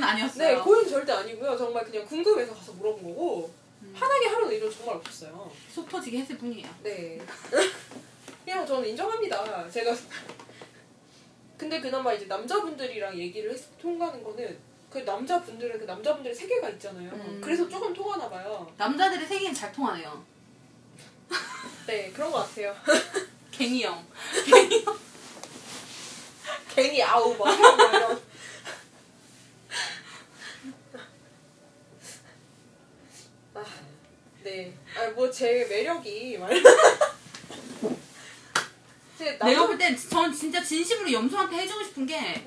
네, 아니었어요. 고인 절대 아니고요. 정말 그냥 궁금해서 가서 물어본 거고 음. 화나게 하려는 의도는 정말 없었어요. 속 터지게 했을 뿐이에요. 네. 그냥 저는 인정합니다. 제가 근데 그나마 이제 남자분들이랑 얘기를 해서 통하는 거는 그 남자분들은 그 남자분들의 세계가 있잖아요. 음. 그래서 조금 통하나 봐요. 남자들의 세계는 잘 통하네요. 네, 그런 것 같아요. 갱이형. 괜히 아우 막 이런. 아, 네. 아, 뭐 제 매력이 말. 제 내가 볼 땐 전 진짜 진심으로 염소한테 해주고 싶은 게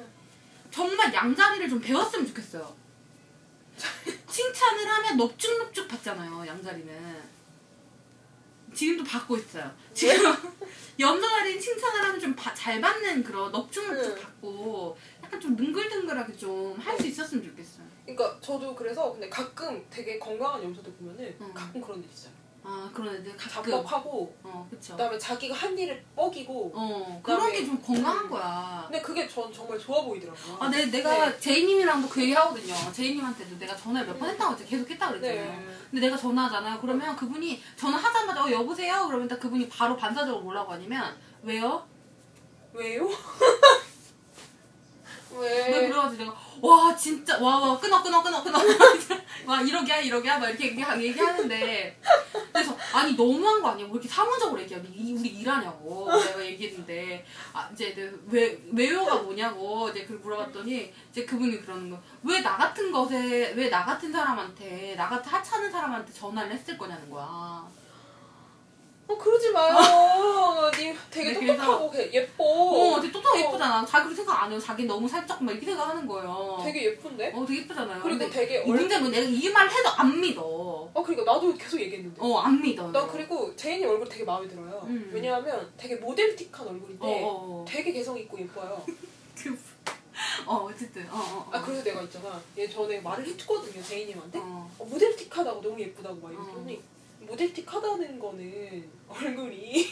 정말 양자리를 좀 배웠으면 좋겠어요. 칭찬을 하면 넙죽넙죽 받잖아요, 양자리는. 지금도 받고 있어요. 지금 염소자리는 칭찬을 하면 좀 잘 받는 그런 넙죽넙죽 응. 받고 약간 좀 능글능글하게 좀 할 수 있었으면 좋겠어요. 그러니까 저도 그래서 근데 가끔 되게 건강한 염소들 보면은 응. 가끔 그런 일 있어요. 아, 그런 애들 가끔. 잡먹하고 어, 그쵸. 그다음에 자기가 한 일을 뻐기고 어, 그런 게 좀 건강한 거야. 근데 그게 전 정말 좋아 보이더라고요. 아, 내, 내가 제이님이랑도 그 얘기 하거든요. 제이님한테도 내가 전화를 몇 번 했다고 했지. 계속 했다고 그랬잖아요. 네. 근데 내가 전화하잖아요. 그러면 그분이 전화하자마자 어, 여보세요? 그러면 딱 그분이 바로 반사적으로 뭐라고 하냐면 왜요? 왜요? 왜? 왜? 그래가지고 내가 와 진짜 와 와 끊어 끊어 끊어 끊어. 와 이러기야 이러기야 막 이렇게 얘기, 얘기 하는데. 그래서 아니 너무한 거 아니야? 왜 이렇게 사무적으로 얘기해? 이- 우리 일하냐고. 내가 얘기했는데. 아 이제 그왜 왜요가 뭐냐고 이제 그 물어봤더니 이제 그분이 그러는 거. 왜 나 같은 것에 왜 나 같은 사람한테 나 같은 하찮은 사람한테 전화를 했을 거냐는 거야 어 그러지 마요. 님 되게 네, 똑똑하고 개- 예뻐. 어 되게 똑똑하고 어, 예쁘잖아 자기 그렇게 생각 안 해요 자기 너무 살짝 막 이렇게 생각하는 거예요 되게 예쁜데? 어 되게 예쁘잖아요 그리고 근데 되게 이 얼. 문제는 내가 이 말 해도 안 믿어 어 그러니까 나도 계속 얘기했는데. 어, 안 믿어. 나 그리고 제인님 얼굴 되게 마음에 들어요. 음. 왜냐하면 되게 모델틱한 얼굴인데 어, 어, 어. 되게 개성 있고 예뻐요. 그, 어, 어쨌든, 어, 어. 어. 아 그래서 내가 있잖아. 얘 전에 말을 해줬거든요 제인님한테. 어. 어, 모델틱하다고 너무 예쁘다고 막 어. 이랬더니 모델틱하다는 거는 얼굴이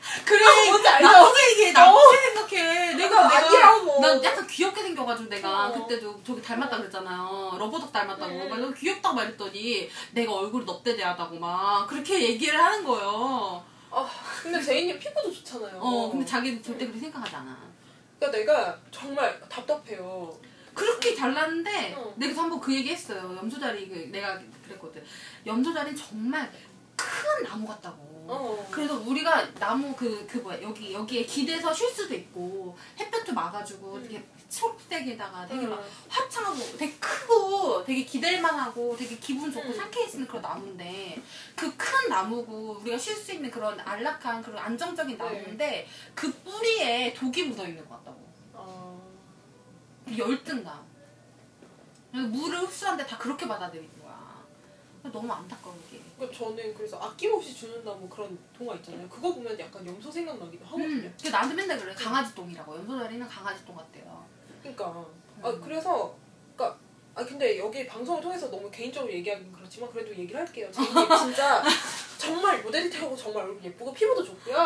그래, 뭔지 알죠? 나쁘게 얘기해, 나쁘게 생각해. 내가, 어, 내가, 아니라고. 난 약간 귀엽게 생겨가지고 내가 어. 그때도 저기 닮았다 그랬잖아요. 러버덕 닮았다고. 음. 막 귀엽다고 말했더니 내가 얼굴이 넙대대하다고 막 그렇게 얘기를 하는 거예요. 아 근데 제인님 피부도 좋잖아요. 어, 근데 자기는 절대 그렇게 생각하지 않아. 그러니까 내가 정말 답답해요. 그렇게 잘났는데 어. 내가 한번 그 얘기 했어요. 염소자리 그 내가 그랬거든. 염소자리는 정말 큰 나무 같다고. 어. 그래서 우리가 나무 그, 그 뭐야 여기 여기에 기대서 쉴 수도 있고 햇볕도 막아주고 음. 되게 초록색에다가 되게 막 음. 화창하고 되게 크고 되게 기댈만하고 되게 기분 좋고 음. 상쾌해지는 그런 나무인데 그 큰 나무고 우리가 쉴 수 있는 그런 안락한 그런 안정적인 네. 나무인데 그 뿌리에 독이 묻어 있는 것 같다고 어. 열등감 그래서 물을 흡수하는데 다 그렇게 받아들이는 거야 너무 안타까워 이게 그러니까 저는 그래서 아낌없이 주는다 뭐 그런 동화 있잖아요. 그거 보면 약간 염소 생각나기도 하거든요. 음, 그 나한테 맨날 그래 강아지 똥이라고 염소 자리는 강아지 똥 같대요 그러니까 아 음. 그래서 그러니까 아 근데 여기 방송을 통해서 너무 개인적으로 얘기하긴 그렇지만 그래도 얘기를 할게요. 제이님 진짜 정말 모델이하고 정말 얼굴 예쁘고 피부도 좋고요.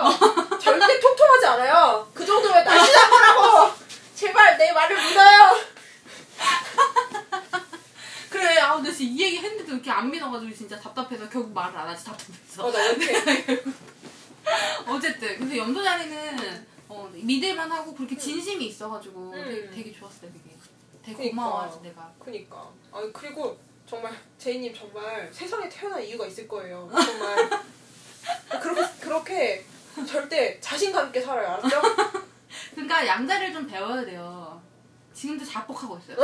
절대 통통하지 않아요. 그 정도면 날씬한 거라고. 제발 내 말을 믿어요. 그래, 아, 근데 진짜 이 얘기 했는데도 이렇게 안 믿어가지고 진짜 답답해서 결국 말을 안 하지, 답답해서. 맞아 이렇게 어쨌든, 그래서 염소자리는, 어, 믿을만 하고 그렇게 진심이 있어가지고 음. 되게, 되게 좋았어요, 되게. 되게 그니까. 고마워하지, 내가. 그니까. 아 그리고 정말 제이님 정말 세상에 태어난 이유가 있을 거예요. 정말 그렇게 그렇게 절대 자신감 있게 살아요. 알았죠? 그러니까 양자리를 좀 배워야 돼요. 지금도 자뻑하고 있어요.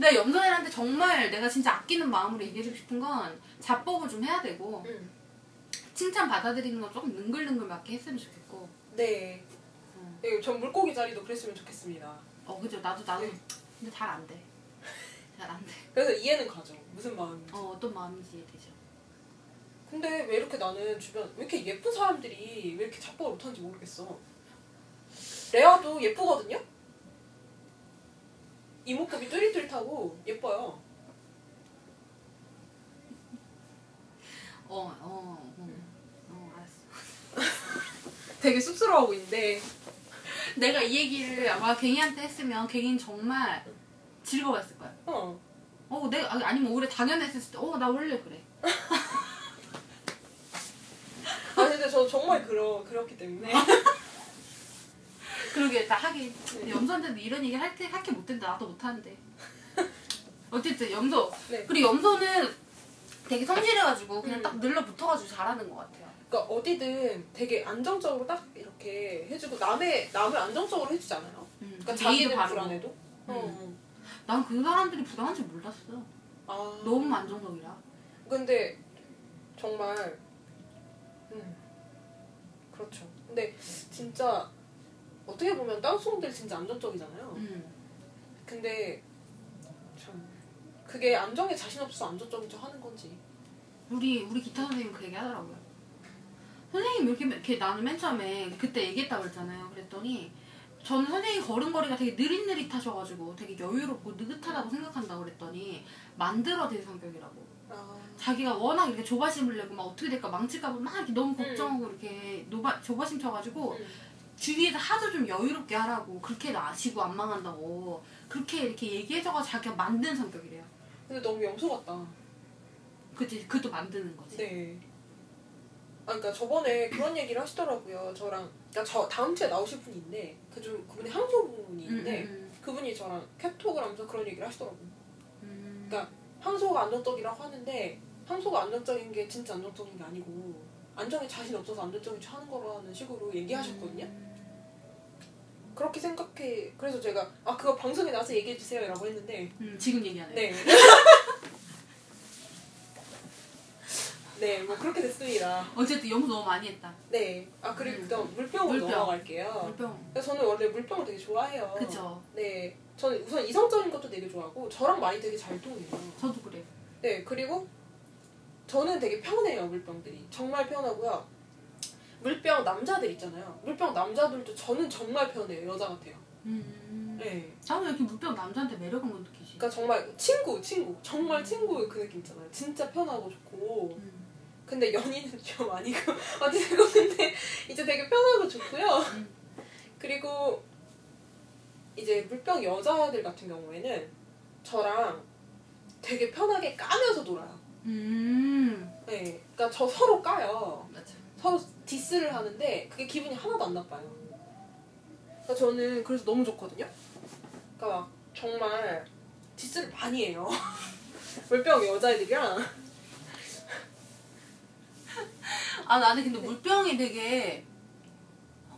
근데 염소자리한테 정말 내가 진짜 아끼는 마음으로 얘기해주고 싶은 건 자뻑을 좀 해야 되고, 응. 칭찬 받아들이는 건 조금 능글능글 맞게 했으면 좋겠고, 네. 음. 네, 전 물고기 자리도 그랬으면 좋겠습니다. 어, 그죠. 나도, 나도. 네. 근데 잘 안 돼. 잘 안 돼. 그래서 이해는 가죠. 무슨 마음인지. 어, 어떤 마음인지 이해되죠. 근데 왜 이렇게 나는 주변 왜 이렇게 예쁜 사람들이 왜 이렇게 작곡을 못하는지 모르겠어. 레아도 예쁘거든요. 이목구비 뚜릿뚜릿하고 예뻐요. 어, 어, 어. 어, 알았어. 되게 쑥스러워하고 있는데. 내가 이 얘기를 아마 갱이한테 했으면 갱이는 정말 즐거워했을 거야. 어. 어, 내가, 아니, 아니면 오히려 당연했을 때, 어, 나 원래 그래. 아 근데 저 정말 그러 그렇기 때문에. 그러게, 나 하긴. 근데 염소한테도 이런 얘기 할 게, 할게 못된다. 나도 못 하는데. 어쨌든, 염소. 네. 그리고 염소는 되게 성실해가지고 그냥 음. 딱 늘러붙어가지고 잘하는 것 같아요. 그러니까 어디든 되게 안정적으로 딱 이렇게 해주고 남의 남을 안정적으로 해주지 않아요. 음, 그러니까 예의도 자기는. 불안해도. 음. 어. 난그 사람들이 불안한 줄 몰랐어. 아. 너무 안정적이라. 근데 정말 음 그렇죠. 근데 진짜 어떻게 보면 땅송들 진짜 안정적이잖아요. 음. 근데 참 그게 안정에 자신 없어서 안정적인 척 하는 건지. 우리 우리 기타 선생님 그 얘기 하더라고요. 선생님 이렇게, 이렇게 나는 맨 처음에 그때 얘기했다고 그랬잖아요. 그랬더니 저는 선생님 걸음걸이가 되게 느릿느릿하셔가지고 되게 여유롭고 느긋하다고 생각한다고 그랬더니 만들어진 성격이라고. 아, 자기가 워낙 이렇게 조바심을 내고 막 어떻게 될까 망칠까 봐막 이렇게 너무 걱정하고 이렇게 노바, 조바심 쳐가지고 음. 주위에서 하도 좀 여유롭게 하라고 그렇게 아시고 안 망한다고 그렇게 이렇게 얘기해줘가 자기가 만든 성격이래요. 근데 너무 염소 같다. 그치 그것도 만드는 거지. 네. 아, 그러니까 저번에 그런 얘기를 하시더라고요. 저랑, 그러니까 저 다음 주에 나오실 분이 있는데, 그 좀 그분이 항소분이 있는데, 음, 그분이 저랑 캡톡을 하면서 그런 얘기를 하시더라고요. 음. 그러니까 항소가 안정적이라고 하는데, 항소가 안정적인 게 진짜 안정적인 게 아니고, 안정에 자신 없어서 안정적인 척 하는 거라는 식으로 얘기하셨거든요. 음. 그렇게 생각해. 그래서 제가, 아, 그거 방송에 나와서 얘기해 주세요. 라고 했는데, 음, 지금 얘기하네. 네. 네, 뭐 그렇게 됐습니다. 어쨌든 염소 너무 많이 했다. 네. 아, 그리고 음. 그다음 물병으로 물병. 넘어갈게요. 물병. 저는 원래 물병을 되게 좋아해요. 그쵸. 네. 저는 우선 이성적인 것도 되게 좋아하고 저랑 많이 되게 잘 통해요. 저도 그래. 네. 그리고 저는 되게 편해요, 물병들이. 정말 편하고요. 물병 남자들 있잖아요. 물병 남자들도 저는 정말 편해요. 여자 같아요. 음. 네. 나는 이렇게 물병 남자한테 매력을 못 느끼지. 그러니까 정말 친구, 친구. 정말 친구의 그 느낌 있잖아요. 진짜 편하고 좋고. 음. 근데 연인은 좀 아니고 어쨌든 근데 이제 되게 편하고 좋고요. 음. 그리고 이제 물병 여자들 같은 경우에는 저랑 되게 편하게 까면서 놀아요. 음. 네, 그러니까 저 서로 까요. 맞아. 서로 디스를 하는데 그게 기분이 하나도 안 나빠요. 그러니까 저는 그래서 너무 좋거든요. 그러니까 막 정말 디스를 많이 해요. 물병 여자애들이랑 아 나는 근데 물병이 되게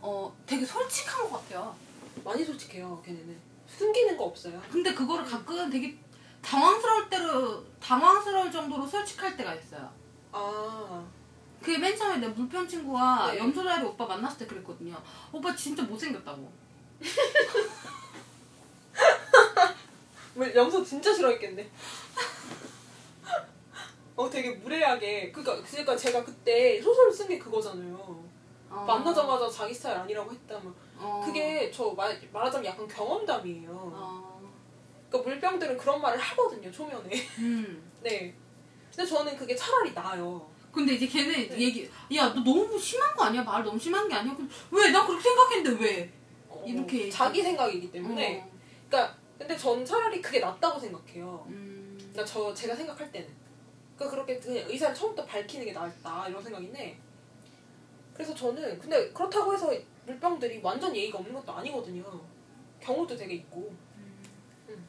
어 되게 솔직한 것 같아요. 많이 솔직해요. 걔네는 숨기는 거 없어요. 근데 그거를 가끔 되게 당황스러울 때로 당황스러울 정도로 솔직할 때가 있어요. 아 그게 맨 처음에 내 물병 친구와 네. 염소자리 오빠 만났을 때 그랬거든요. 오빠 진짜 못생겼다고. 왜 염소 진짜 싫어했겠네. 어 되게 무례하게 그러니까 그러니까 제가 그때 소설 쓴게 그거잖아요. 어. 만나자마자 자기 스타일 아니라고 했다면 어. 그게 저 말, 말하자면 약간 경험담이에요. 어. 그러니까 물병들은 그런 말을 하거든요 초면에. 음. 네. 근데 저는 그게 차라리 나아요. 근데 이제 걔네 네. 얘기 야 너 너무 심한 거 아니야? 말 너무 심한 게 아니야? 왜? 나 그렇게 생각했는데 왜? 어, 이렇게 자기 생각이기 때문에. 어. 그러니까 근데 저는 차라리 그게 낫다고 생각해요. 음. 그러니까 저 제가 생각할 때는 그러니까 그렇게 그냥 의사를 처음부터 밝히는 게 낫다 이런 생각인데 그래서 저는 근데 그렇다고 해서 물병들이 완전 예의가 없는 것도 아니거든요 경우도 되게 있고 음.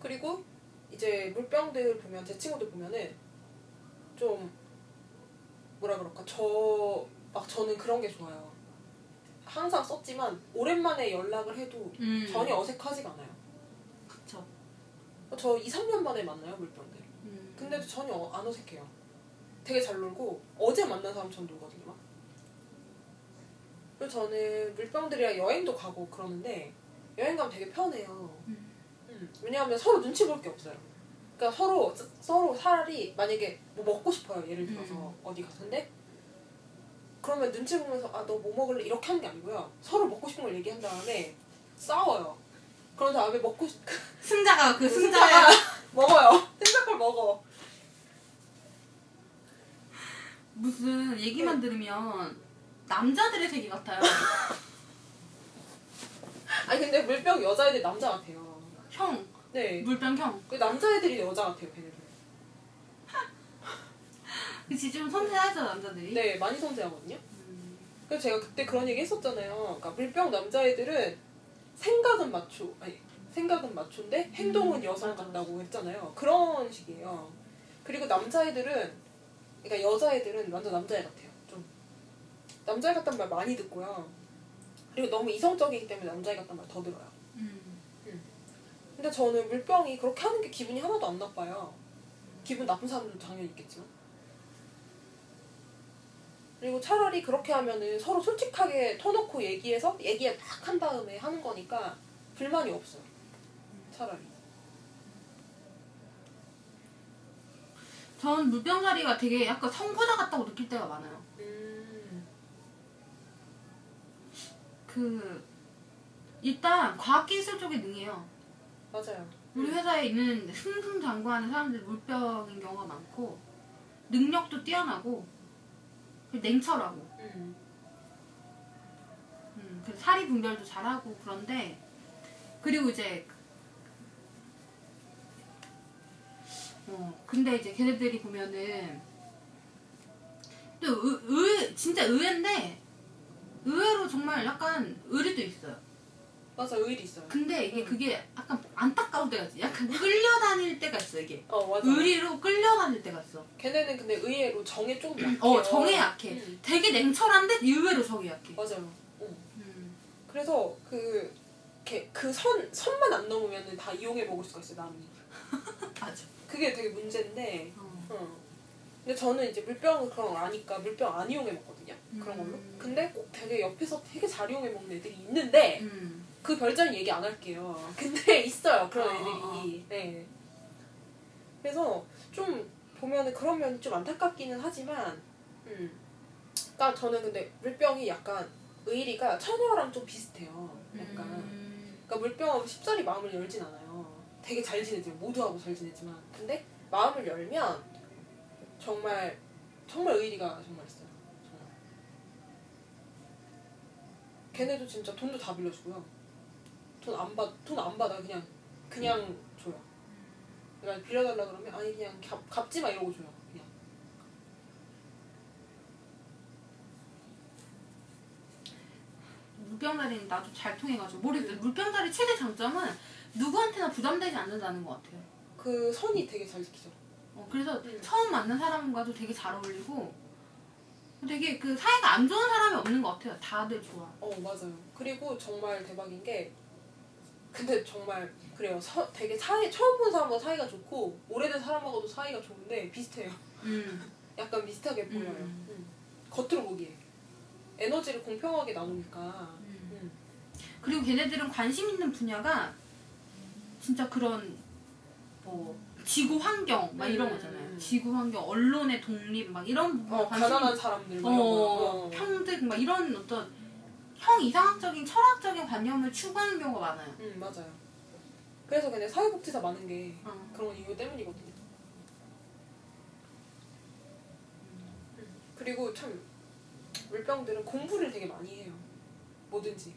그리고 이제 물병들 보면 제 친구들 보면은 좀 뭐라 그럴까 저 막 저는 그런 게 좋아요 항상 썼지만 오랜만에 연락을 해도 음. 전혀 어색하지가 않아요 그쵸. 저 2, 3년 만에 만나요 물병들 음. 근데도 전혀 안 어색해요 되게 잘 놀고 어제 만난 사람처럼 놀거든요 막. 그리고 저는 물병들이랑 여행도 가고 그러는데 여행 가면 되게 편해요 음. 음, 왜냐하면 서로 눈치 볼 게 없어요 그러니까 서로 서로 차라리 만약에 뭐 먹고 싶어요 예를 들어서 음. 어디 갔는데 그러면 눈치 보면서 아 너 뭐 먹을래 이렇게 하는 게 아니고요 서로 먹고 싶은 걸 얘기한 다음에 싸워요 그런 다음에 먹고 싶 승자가 그 승자가 먹어요. 생각을 먹어. 무슨 얘기만 들으면 남자들의 세계 같아요. 아니 근데 물병 여자애들 남자 같아요. 형, 네. 물병 형. 그 남자애들이 여자 같아요, 걔네들. 그치 좀 섬세하죠 남자들이. 네, 많이 섬세하거든요. 음. 그래서 제가 그때 그런 얘기 했었잖아요. 그러니까 물병 남자애들은 생각은 마초, 아니 생각은 마초인데 행동은 음, 여성 맞아, 같다고 했잖아요. 그런 식이에요. 그리고 남자애들은 그러니까 여자애들은 완전 남자애 같아요. 좀 남자애 같단 말 많이 듣고요. 그리고 너무 이성적이기 때문에 남자애 같단 말 더 들어요. 음. 근데 저는 물병이 그렇게 하는 게 기분이 하나도 안 나빠요. 기분 나쁜 사람들도 당연히 있겠지만. 그리고 차라리 그렇게 하면은 서로 솔직하게 터놓고 얘기해서 얘기에 딱 한 다음에 하는 거니까 불만이 없어요. 차라리. 전 물병 자리가 되게 약간 선구자 같다고 느낄 때가 많아요. 음. 그 일단 과학기술 쪽에 능해요. 맞아요. 우리 회사에 있는 승승장구하는 사람들 물병인 경우가 많고 능력도 뛰어나고 냉철하고 음. 음, 그 사리 분별도 잘하고 그런데 그리고 이제 어 근데 이제 걔네들이 보면은 또 의, 의 진짜 의외인데 의외로 정말 약간 의리도 있어요. 맞아 의리 있어요. 근데 이게 음. 그게 약간 안타까울 때가 있어. 약간 끌려다닐 때가 있어 이게. 어 맞아. 의리로 끌려다닐 때가 있어. 걔네는 근데 의외로 정에 조금 약해요. 어 정에 약해. 음. 되게 냉철한데 의외로 정에 약해. 맞아요. 어. 음. 그래서 그 그선 선만 안 넘으면 다 이용해 먹을 수가 있어요 남이. 맞아. 그게 되게 문제인데. 어. 어. 근데 저는 이제 물병 그런 걸 아니까 물병 안 이용해 먹거든요. 그런 걸로. 음. 근데 꼭 되게 옆에서 되게 잘 이용해 먹는 애들이 있는데 음. 그 별자리 얘기 안 할게요. 근데 있어요 그런 어, 애들이. 네. 그래서 좀 보면은 그런 면이 좀 안타깝기는 하지만, 음. 그러니까 저는 근데 물병이 약간 의리가 처녀랑 좀 비슷해요. 약간. 음. 그러니까 물병하고 쉽사리 마음을 열진 않아요. 되게 잘 지내지만 모두하고 잘 지내지만 근데 마음을 열면 정말 정말 의리가 정말 있어요. 정말. 걔네도 진짜 돈도 다 빌려주고요. 돈 안 받, 돈 안 받아 그냥 그냥 줘요. 그러니까 빌려달라 그러면 아니 그냥 갚, 갚지 마 이러고 줘요. 그냥. 물병자리는 나도 잘 통해가지고 모르겠어요. 물병자리 최대 장점은 누구한테나 부담되지 않는다는 것 같아요. 그 선이 되게 잘 지키죠. 어, 그래서 음. 처음 만난 사람과도 되게 잘 어울리고 되게 그 사이가 안 좋은 사람이 없는 것 같아요. 다들 좋아. 어 맞아요. 그리고 정말 대박인 게 근데 정말 그래요. 서, 되게 사이 처음 본 사람과 사이가 좋고 오래된 사람하고도 사이가 좋은데 비슷해요. 음. 약간 비슷하게 보여요. 음. 음. 겉으로 보기에 에너지를 공평하게 나누니까. 음. 음. 그리고 걔네들은 관심 있는 분야가 진짜 그런 뭐 지구 환경 막 이런 음. 거잖아요. 지구 환경, 언론의 독립 막 이런 어, 관심이 가난한 사람들 뭐 어. 어. 평등 막 이런 어떤 형 이상학적인 철학적인 관념을 추구하는 경우가 많아요. 음 맞아요. 그래서 근데 사회복지사 많은 게 어. 그런 이유 때문이거든요. 음. 그리고 참 물병들은 공부를 되게 많이 해요. 뭐든지.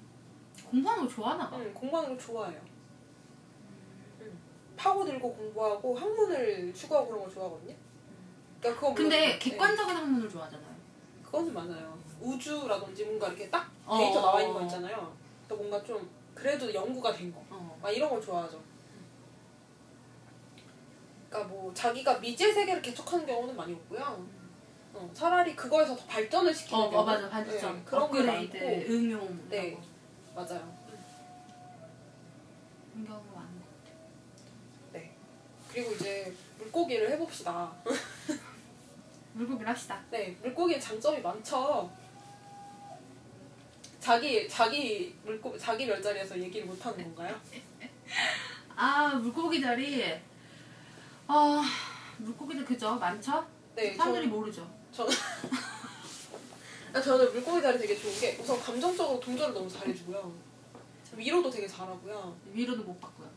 공부하는 걸 좋아하나 봐. 응, 공부하는 걸 좋아해요. 응. 파고들고 공부하고 학문을 추구하고 그런 걸 좋아하거든요. 그러니까 그건 근데 물론- 네, 객관적인 학문을 좋아하잖아요. 그거는 맞아요. 우주라든지 뭔가 이렇게 딱 어, 데이터 나와 있는 어, 거 어. 있잖아요. 또 뭔가 좀 그래도 연구가 된 거. 어. 막 이런 걸 좋아하죠. 그러니까 뭐 자기가 미지의 세계를 개척하는 경우는 많이 없고요. 어, 차라리 그거에서 더 발전을 시키는 어, 경우. 어 맞아 반지점. 네, 그런 게 많고. 응용 네. 맞아요. 그런 경우가 많은 거. 그리고 이제 물고기를 해봅시다. 물고기를 합시다. 네, 물고기는 장점이 많죠. 자기 자기 물고 자기 별자리에서 얘기를 못 하는 건가요? 아 물고기 자리. 아 물고기들 그죠 많죠? 네, 사람들이 저는, 모르죠. 아, 저는 물고기 자리 되게 좋은 게 우선 감정적으로 동조를 너무 잘해주고요. 위로도 되게 잘하고요. 위로도 못 받고요.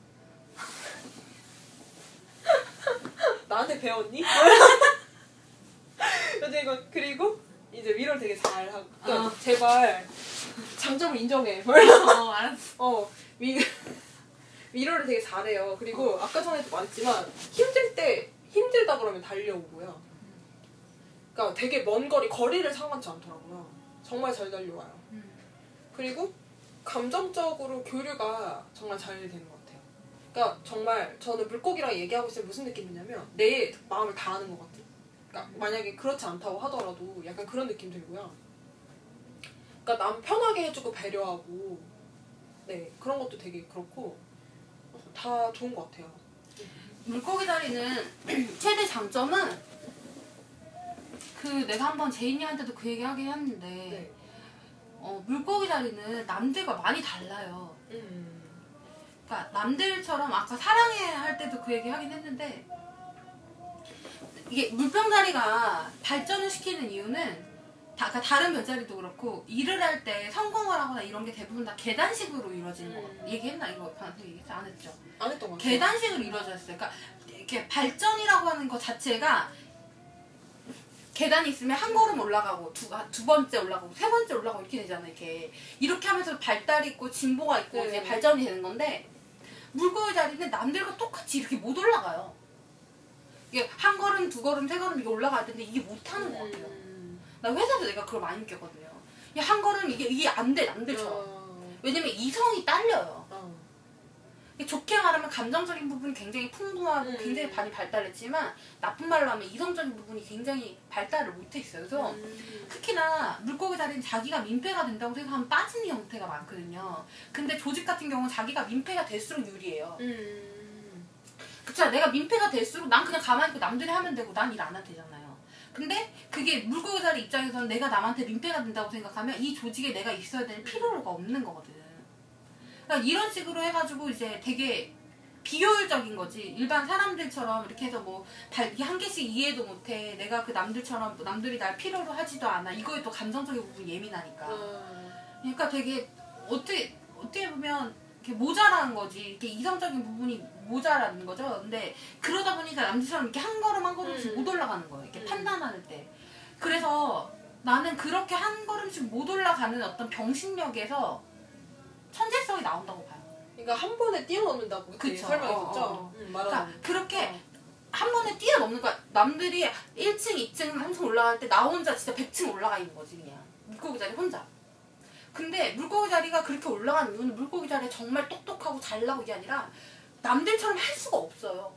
나한테 배웠니? 근데 이거 그리고 이제 위로를 되게 잘 하고 그러니까 어. 제발 장점을 인정해. 어 알았어. 어 위, 위로를 되게 잘해요. 그리고 아까 전에도 말했지만 힘들 때 힘들다 그러면 달려오고요. 그러니까 되게 먼 거리 거리를 상관치 않더라고요. 정말 잘 달려와요. 음. 그리고 감정적으로 교류가 정말 잘 되는 것 같아요. 그러니까 정말 저는 물고기랑 얘기하고 있으면 무슨 느낌이냐면 내 마음을 다 아는 것 같아요. 그러니까 만약에 그렇지 않다고 하더라도 약간 그런 느낌 들고요. 그러니까 남 편하게 해주고 배려하고 네 그런 것도 되게 그렇고 다 좋은 것 같아요. 물고기 자리는 최대 장점은 그 내가 한번 제인이한테도 그 얘기 하긴 했는데 네. 어, 물고기 자리는 남들과 많이 달라요. 음. 그러니까 남들처럼 아까 사랑해 할 때도 그 얘기 하긴 했는데 이게 물병자리가 발전을 시키는 이유는 다, 그러니까 다른 별자리도 그렇고 일을 할 때 성공을 하거나 이런 게 대부분 다 계단식으로 이루어지는 거 음. 같아요. 얘기했나 이거 방금 얘기했지 안 했죠? 안 했던 것 같아요. 계단식으로 이루어졌어요. 그러니까 이렇게 발전이라고 하는 것 자체가 계단이 있으면 한 걸음 올라가고 두, 아, 두 번째 올라가고 세 번째 올라가고 이렇게 되잖아요. 이렇게 이렇게 하면서 발달이 있고 진보가 있고 네. 이제 발전이 되는 건데 물고기 자리는 남들과 똑같이 이렇게 못 올라가요. 이게 한 걸음 두 걸음 세 걸음 이게 올라가야 되는데 이게 못 하는 것 같아요. 음. 나 회사에서 내가 그걸 많이 느꼈거든요. 이게 한 걸음 이게 이게 안 돼 남들처럼. 어. 왜냐면 이성이 딸려요. 어. 이게 좋게 말하면 감정적인 부분이 굉장히 풍부하고 음. 굉장히 많이 발달했지만 나쁜 말로 하면 이성적인 부분이 굉장히 발달을 못해 있어요. 그래서 음. 특히나 물고기 자리는 자기가 민폐가 된다고 생각하면 빠지는 형태가 많거든요. 근데 조직 같은 경우는 자기가 민폐가 될수록 유리해요. 음. 그쵸? 내가 민폐가 될수록 난 그냥 가만히 있고 남들이 하면 되고 난 일안 해도 되잖아요. 근데 그게 물고기 자리 입장에서는 내가 남한테 민폐가 된다고 생각하면 이 조직에 내가 있어야 될 필요가 없는 거거든. 그러니까 이런 식으로 해가지고 이제 되게 비효율적인 거지. 일반 사람들처럼 이렇게 해서 뭐 달기 한 개씩 이해도 못해. 내가 그 남들처럼 남들이 날 필요로 하지도 않아. 이거에 또 감정적인 부분이 예민하니까. 어. 그러니까 되게 어떻게 어떻게 보면 이렇게 모자란 거지. 이렇게 이성적인 부분이 모자라는 거죠. 근데 그러다 보니까 남들처럼 이렇게 한 걸음 한 걸음씩 음. 못 올라가는 거예요. 이렇게 음. 판단할 때. 그래서 나는 그렇게 한 걸음씩 못 올라가는 어떤 병신력에서 천재성이 나온다고 봐요. 그러니까 한 번에 뛰어넘는다고. 설명했었죠. 어, 어, 어. 음, 그러니까. 그렇게 어. 한 번에 뛰어넘는 거야. 남들이 1층, 2층 항상 올라갈 때나 혼자 진짜 100층 올라가 있는 거지 그냥. 물고기 자리 혼자. 근데 물고기 자리가 그렇게 올라가는 이유는 물고기 자리가 정말 똑똑하고 잘 나고 이게 아니라 남들처럼 할 수가 없어요.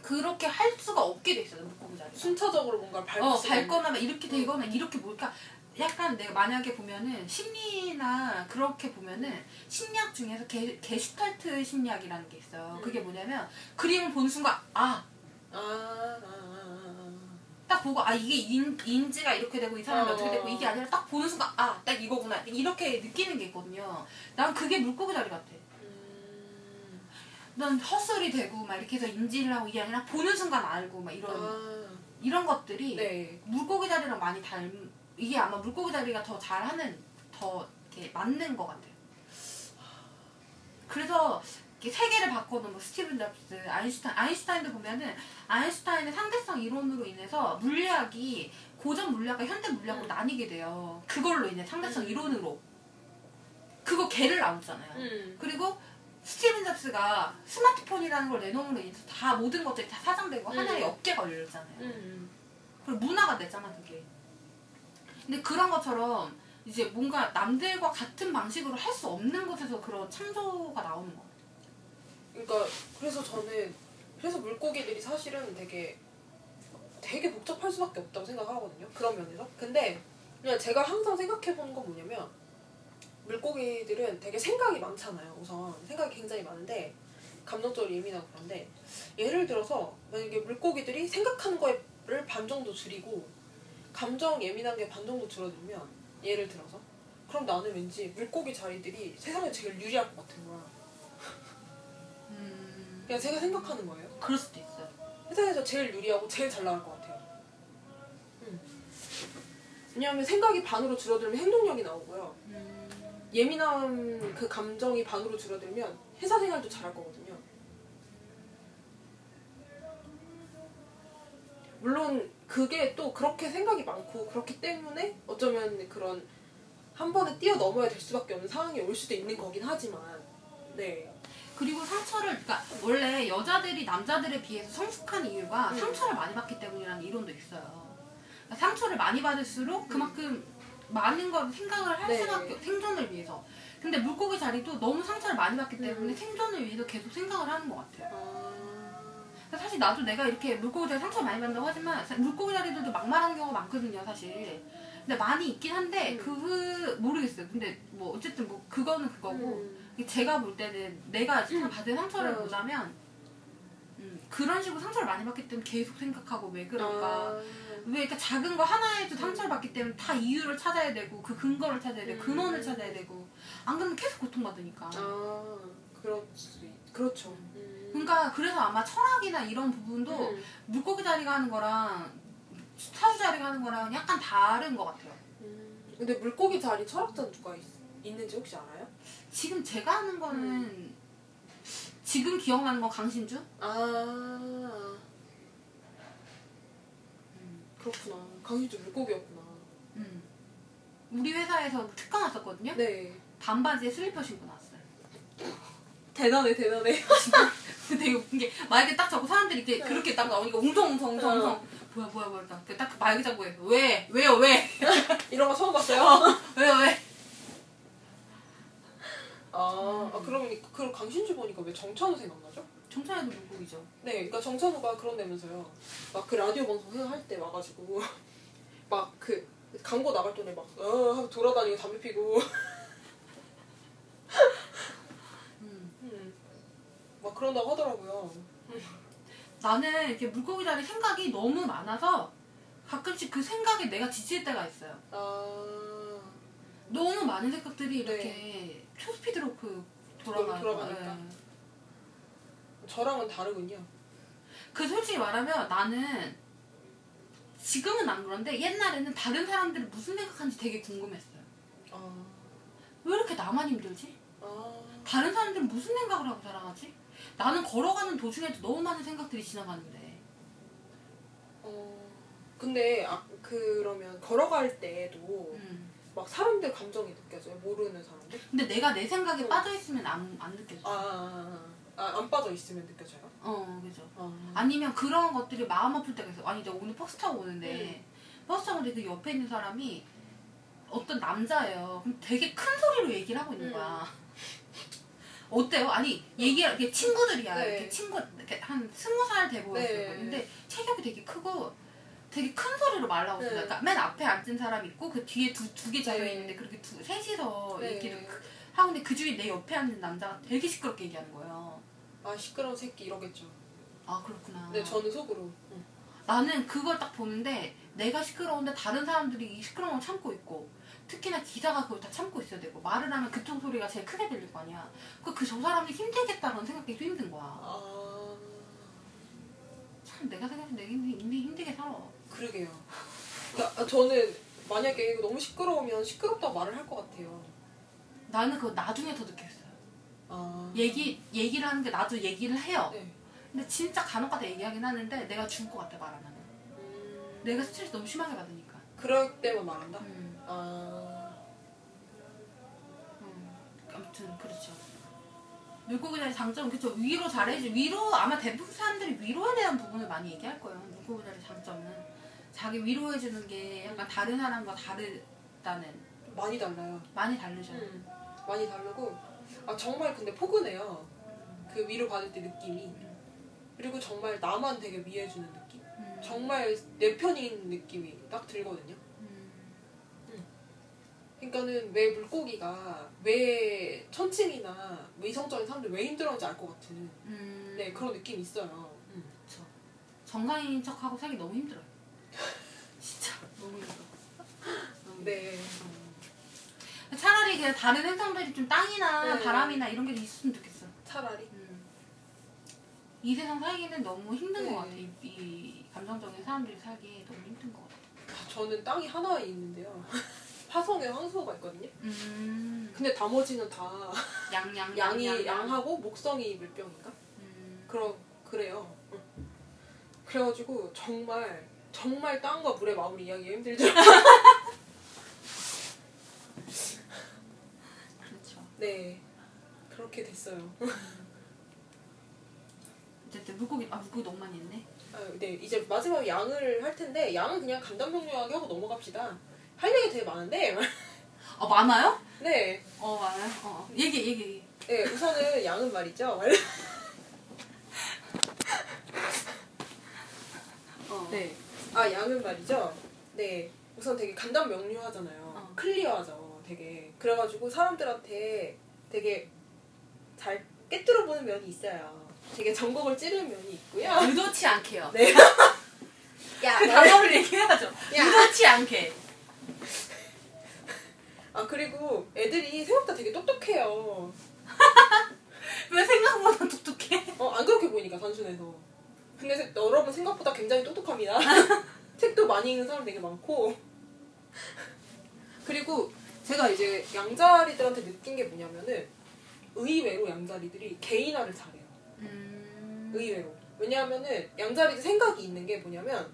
그렇게 할 수가 없게 돼 있어요 물고기 자리가. 순차적으로 뭔가를 밟고 어, 밟거나 막 이렇게 되거나 이렇게 뭘까 약간 내가 만약에 보면은 심리나 그렇게 보면은 심리학 중에서 게, 게슈탈트 심리학이라는 게 있어요. 그게 음. 뭐냐면 그림을 보는 순간 아, 아, 아, 아, 딱 보고 아 이게 인, 인지가 이렇게 되고 이 사람이 어. 어. 떻게 되고 이게 아니라 딱 보는 순간 아, 딱 이거구나. 이렇게 느끼는 게 있거든요. 난 그게 물고기 자리 같아. 음. 난 헛소리 되고 막 이렇게 해서 인지를 하고 이게 아니라 보는 순간 알고 막 이런 아, 이런 것들이 네. 물고기 자리랑 많이 닮 이게 아마 물고기 자리가 더 잘하는 더 이렇게 맞는 것 같아요. 그래서 세계를 바꿔놓은 뭐 스티븐 잡스, 아인슈타인, 아인슈타인도 보면은 아인슈타인의 상대성 이론으로 인해서 물리학이 고전 물리학과 현대 물리학으로 음. 나뉘게 돼요. 그걸로 인해 상대성 음. 이론으로 그거 개를 나오잖아요. 음. 그리고 스티븐 잡스가 스마트폰이라는 걸 내놓음으로 인해서 다 모든 것들이 다 사장되고 음. 하나의 업계가 열렸잖아요. 음. 그리고 문화가 됐잖아 그게. 근데 그런 것처럼 이제 뭔가 남들과 같은 방식으로 할 수 없는 곳에서 그런 창조가 나오는 거. 그러니까 그래서 저는 그래서 물고기들이 사실은 되게 되게 복잡할 수밖에 없다고 생각하거든요. 그런 면에서. 근데 그냥 제가 항상 생각해 보는 건 뭐냐면 물고기들은 되게 생각이 많잖아요. 우선 생각이 굉장히 많은데 감정적으로 예민하고 그런데 예를 들어서 만약에 물고기들이 생각하는 거를 반 정도 줄이고 감정 예민한 게 반 정도 줄어들면 예를 들어서 그럼 나는 왠지 물고기 자리들이 세상에 제일 유리할 것 같은 거야. 음. 그냥 제가 생각하는 거예요. 그럴 수도 있어요. 세상에서 제일 유리하고 제일 잘 나갈 것 같아요. 음. 왜냐하면 생각이 반으로 줄어들면 행동력이 나오고요. 음. 예민한 그 감정이 반으로 줄어들면 회사 생활도 잘할 거거든요. 물론 그게 또 그렇게 생각이 많고 그렇기 때문에 어쩌면 그런 한 번에 뛰어넘어야 될 수밖에 없는 상황이 올 수도 있는 거긴 하지만 네. 그리고 상처를 그러니까 원래 여자들이 남자들에 비해서 성숙한 이유가 음. 상처를 많이 받기 때문이라는 이론도 있어요. 그러니까 상처를 많이 받을수록 그만큼 많은 걸 생각을 할 네. 수밖에 생존을 위해서. 근데 물고기 자리도 너무 상처를 많이 받기 때문에 음. 생존을 위해서 계속 생각을 하는 것 같아요. 아... 그러니까 사실 나도 내가 이렇게 물고기 자리 상처 많이 받는다고 하지만 사- 물고기 자리들도 막말하는 경우가 많거든요, 사실. 근데 많이 있긴 한데 음. 그 모르겠어요. 근데 뭐 어쨌든 뭐 그거는 그거고 음. 제가 볼 때는 내가 음. 받은 상처를 음. 보자면 음, 그런 식으로 상처를 많이 받기 때문에 계속 생각하고 왜 그럴까 아, 왜 이렇게 작은 거 하나에도 상처를 받기 때문에 다 이유를 찾아야 되고 그 근거를 찾아야 되고 음. 근원을 찾아야 되고 안 그러면 계속 고통받으니까 아 그렇지 그렇죠. 음. 그러니까 그래서 아마 철학이나 이런 부분도 음. 물고기 자리가 하는 거랑 사수 자리가 하는 거랑 약간 다른 것 같아요 음. 근데 물고기 자리 철학자 누가 있, 있는지 혹시 알아요? 지금 제가 하는 거는 음. 지금 기억나는 건 강신주? 아 그렇구나. 강희주 물고기였구나. 음. 우리 회사에서 특강 왔었거든요 네. 반바지에 슬리퍼 신고 나왔어요 대단해 대단해. 되게 웃긴 게 마이크 딱 잡고 사람들이 이렇게 네. 그렇게 딱 나오니까 웅성웅성 웅성 어. 뭐야 뭐야 뭐야 딱, 딱 마이크 잡고 해. 왜? 왜요 왜? 이런 거 처음 봤어요? 왜요 왜? 아, 아 그러면 그 강신주 보니까 왜 정찬우 생각나죠? 정찬이도 물고기죠 네, 그러니까 정찬우가 그런다면서요. 막 그 라디오 방송 할 때 와가지고 막 그 광고 나갈 동안 막 어, 하고 돌아다니고 담배 피고 음. 음. 막 그런다고 하더라고요. 나는 이렇게 물고기 자리 생각이 너무 많아서 가끔씩 그 생각에 내가 지칠 때가 있어요 아, 너무 많은 생각들이 이렇게 초스피드로 그 돌아가요 돌아가니까. 네. 저랑은 다르군요. 그 솔직히 말하면 나는 지금은 안 그런데 옛날에는 다른 사람들이 무슨 생각하는지 되게 궁금했어요 아, 왜 이렇게 나만 힘들지? 아, 다른 사람들은 무슨 생각을 하고 살아가지? 나는 걸어가는 도중에도 너무 많은 생각들이 지나가는데 어. 근데 아, 그러면 걸어갈 때도 음. 막 사람들 감정이 느껴져요. 모르는 사람들. 근데 내가 내 생각에 음. 빠져 있으면 안, 안 느껴져 아, 아, 아, 아, 안 빠져 있으면 느껴져요. 어 그죠 아, 아니면 그런 것들이 마음 아플 때가 있어 아니 내가 오늘 버스 타고 오는데 음. 버스 타고 오는데 그 옆에 있는 사람이 어떤 남자예요 그럼 되게 큰 소리로 얘기를 하고 있는 음. 거야 어때요? 아니 얘기 이렇게 친구들이야 네. 이렇게 친구 이렇게 한 스무 살 돼 보였을 네. 거예요 근데 체격이 되게 크고 되게 큰 소리로 말하고 있어 네. 그러니까 맨 앞에 앉은 사람 있고 그 뒤에 두 두개 잡혀 네. 있는데 그렇게 두 셋이서 네. 얘기를 그- 하고 근데 그 중에 내 옆에 앉은 남자가 되게 시끄럽게 얘기하는 거예요 아 시끄러운 새끼 이러겠죠. 아 그렇구나 근데 저는 속으로 응. 나는 그걸 딱 보는데 내가 시끄러운데 다른 사람들이 이 시끄러운 걸 참고 있고 특히나 기사가 그걸 다 참고 있어야 되고 말을 하면 그쪽 소리가 제일 크게 들릴 거 아니야 그저 사람이 힘들겠다는 생각이 힘든 거야 아 참 내가 생각해 내가 힘- 이미 힘들게 살아 그러게요. 그러니까 저는 만약에 너무 시끄러우면 시끄럽다고 말을 할 것 같아요. 나는 그거 나중에 더 느꼈어요. 아. 얘기 얘기를 하는 게 나도 얘기를 해요. 네. 근데 진짜 간혹가다 얘기하긴 하는데 내가 죽을 것 같아 말하면. 음, 내가 스트레스 너무 심하게 받으니까. 그럴 때만 말한다. 음, 아. 음. 아무튼 그렇죠. 물고기자리 장점은 그쵸? 위로 잘해주 위로 아마 대부분 사람들이 위로에 대한 부분을 많이 얘기할 거예요. 물고기자리 장점은 자기 위로해주는 게 약간 다른 사람과 다르다는 많이 달라요. 많이 다르죠 음, 많이 다르고 아 정말 근데 포근해요. 그 위로 받을 때 느낌이 그리고 정말 나만 되게 위해주는 느낌. 음. 정말 내 편인 느낌이 딱 들거든요. 음. 그러니까는 왜 물고기가 왜 천칭이나 왜 이성적인 사람들 왜 힘들어하는지 알 것 같은 음. 네 그런 느낌이 있어요. 음. 그쵸 정상인 척하고 살기 너무 힘들어요 진짜 너무 힘들어 네. 힘들어. 차라리 그냥 다른 행성들이 좀 땅이나 네. 바람이나 이런 게 있으면 좋겠어 차라리 음. 이 세상 살기는 너무 힘든 네. 것 같아. 이, 이 감정적인 사람들이 살기 너무 힘든 것 같아. 아, 저는 땅이 하나 있는데요. 화성에 황소가 있거든요. 음. 근데 나머지는 다 양 양 양 이 양, 양. 양하고 목성이 물병인가? 음. 그럼 그래요. 응. 그래가지고 정말 정말 땅과 물의 마음을 이야기하기 힘들죠. 그렇죠. 네 그렇게 됐어요. 어쨌든 물고기 아 물고기 너무 많이 했네. 아, 네 이제 마지막 양을 할 텐데 양은 그냥 간단 명료하게 하고 넘어갑시다. 할 얘기 되게 많은데 아 많아요? 네, 어 많아요. 어, 어. 얘기 얘기 얘기. 네 우선은 양은 말이죠. 어. 네. 아, 양은 말이죠. 네. 우선 되게 간단 명료하잖아요. 어. 클리어하죠. 되게. 그래가지고 사람들한테 되게 잘 깨뚫어 보는 면이 있어요. 되게 전곡을 찌르는 면이 있고요. 의도치 않게요. 네. 야, 그 단어를 얘기해야죠. 야. 의도치 않게. 아 그리고 애들이 생각보다 되게 똑똑해요. 왜 생각보다 똑똑해? 어, 안 그렇게 보이니까 단순해서. 근데 세- 여러분 생각보다 굉장히 똑똑합니다. 책도 많이 읽는 사람 되게 많고. 그리고 제가 이제 양자리들한테 느낀 게 뭐냐면은 의외로 양자리들이 개인화를 잘해요. 음. 의외로. 왜냐하면은 양자리들 생각이 있는 게 뭐냐면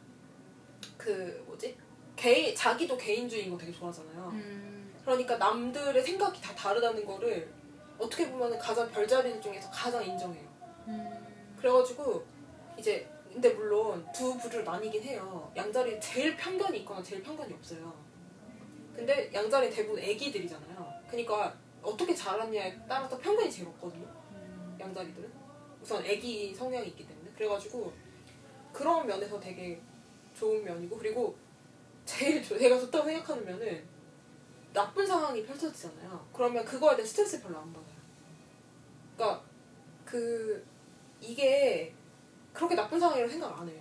그 뭐지? 개인 자기도 개인주의인 거 되게 좋아하잖아요. 음. 그러니까 남들의 생각이 다 다르다는 거를 어떻게 보면 가장 별자리들 중에서 가장 인정해요. 음. 그래가지고 이제 근데 물론 두 부류로 나뉘긴 해요. 양자리 제일 편견이 있거나 제일 편견이 없어요. 근데 양자리 대부분 애기들이잖아요. 그러니까 어떻게 자랐냐에 따라서 편견이 제일 없거든요. 음. 양자리들은 우선 애기 성향이 있기 때문에 그래가지고 그런 면에서 되게 좋은 면이고 그리고 제일 조- 제가 좋다고 생각하는 면은 나쁜 상황이 펼쳐지잖아요. 그러면 그거에 대한 스트레스 별로 안 받아요. 그러니까 그 이게 그렇게 나쁜 상황이라고 생각 안 해요.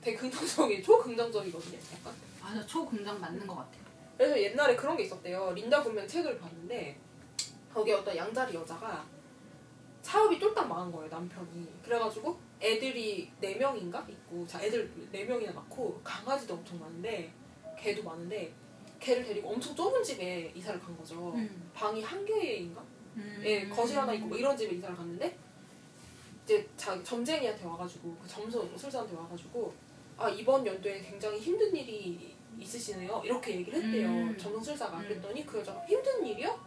되게 긍정적이 초긍정적이거든요. 약간. 맞아, 초긍정 맞는 것 같아요. 그래서 옛날에 그런 게 있었대요. 린다 군명 책을 봤는데 거기 어떤 양자리 여자가 사업이 쫄딱 망한 거예요 남편이. 그래가지고 애들이 네 명인가 있고 자 애들 네 명이나 낳고 강아지도 엄청 많은데 개도 많은데 개를 데리고 엄청 좁은 집에 이사를 간 거죠. 음. 방이 한 개인가? 음. 예, 거실 하나 있고 뭐 이런 집에 이사를 갔는데 이제 자기 점쟁이한테 와가지고 그 점술사한테 와가지고 아 이번 연도에 굉장히 힘든 일이 있으시네요 이렇게 얘기를 했대요 음. 점술사가 음. 그랬더니 그 여자가 힘든 일이요?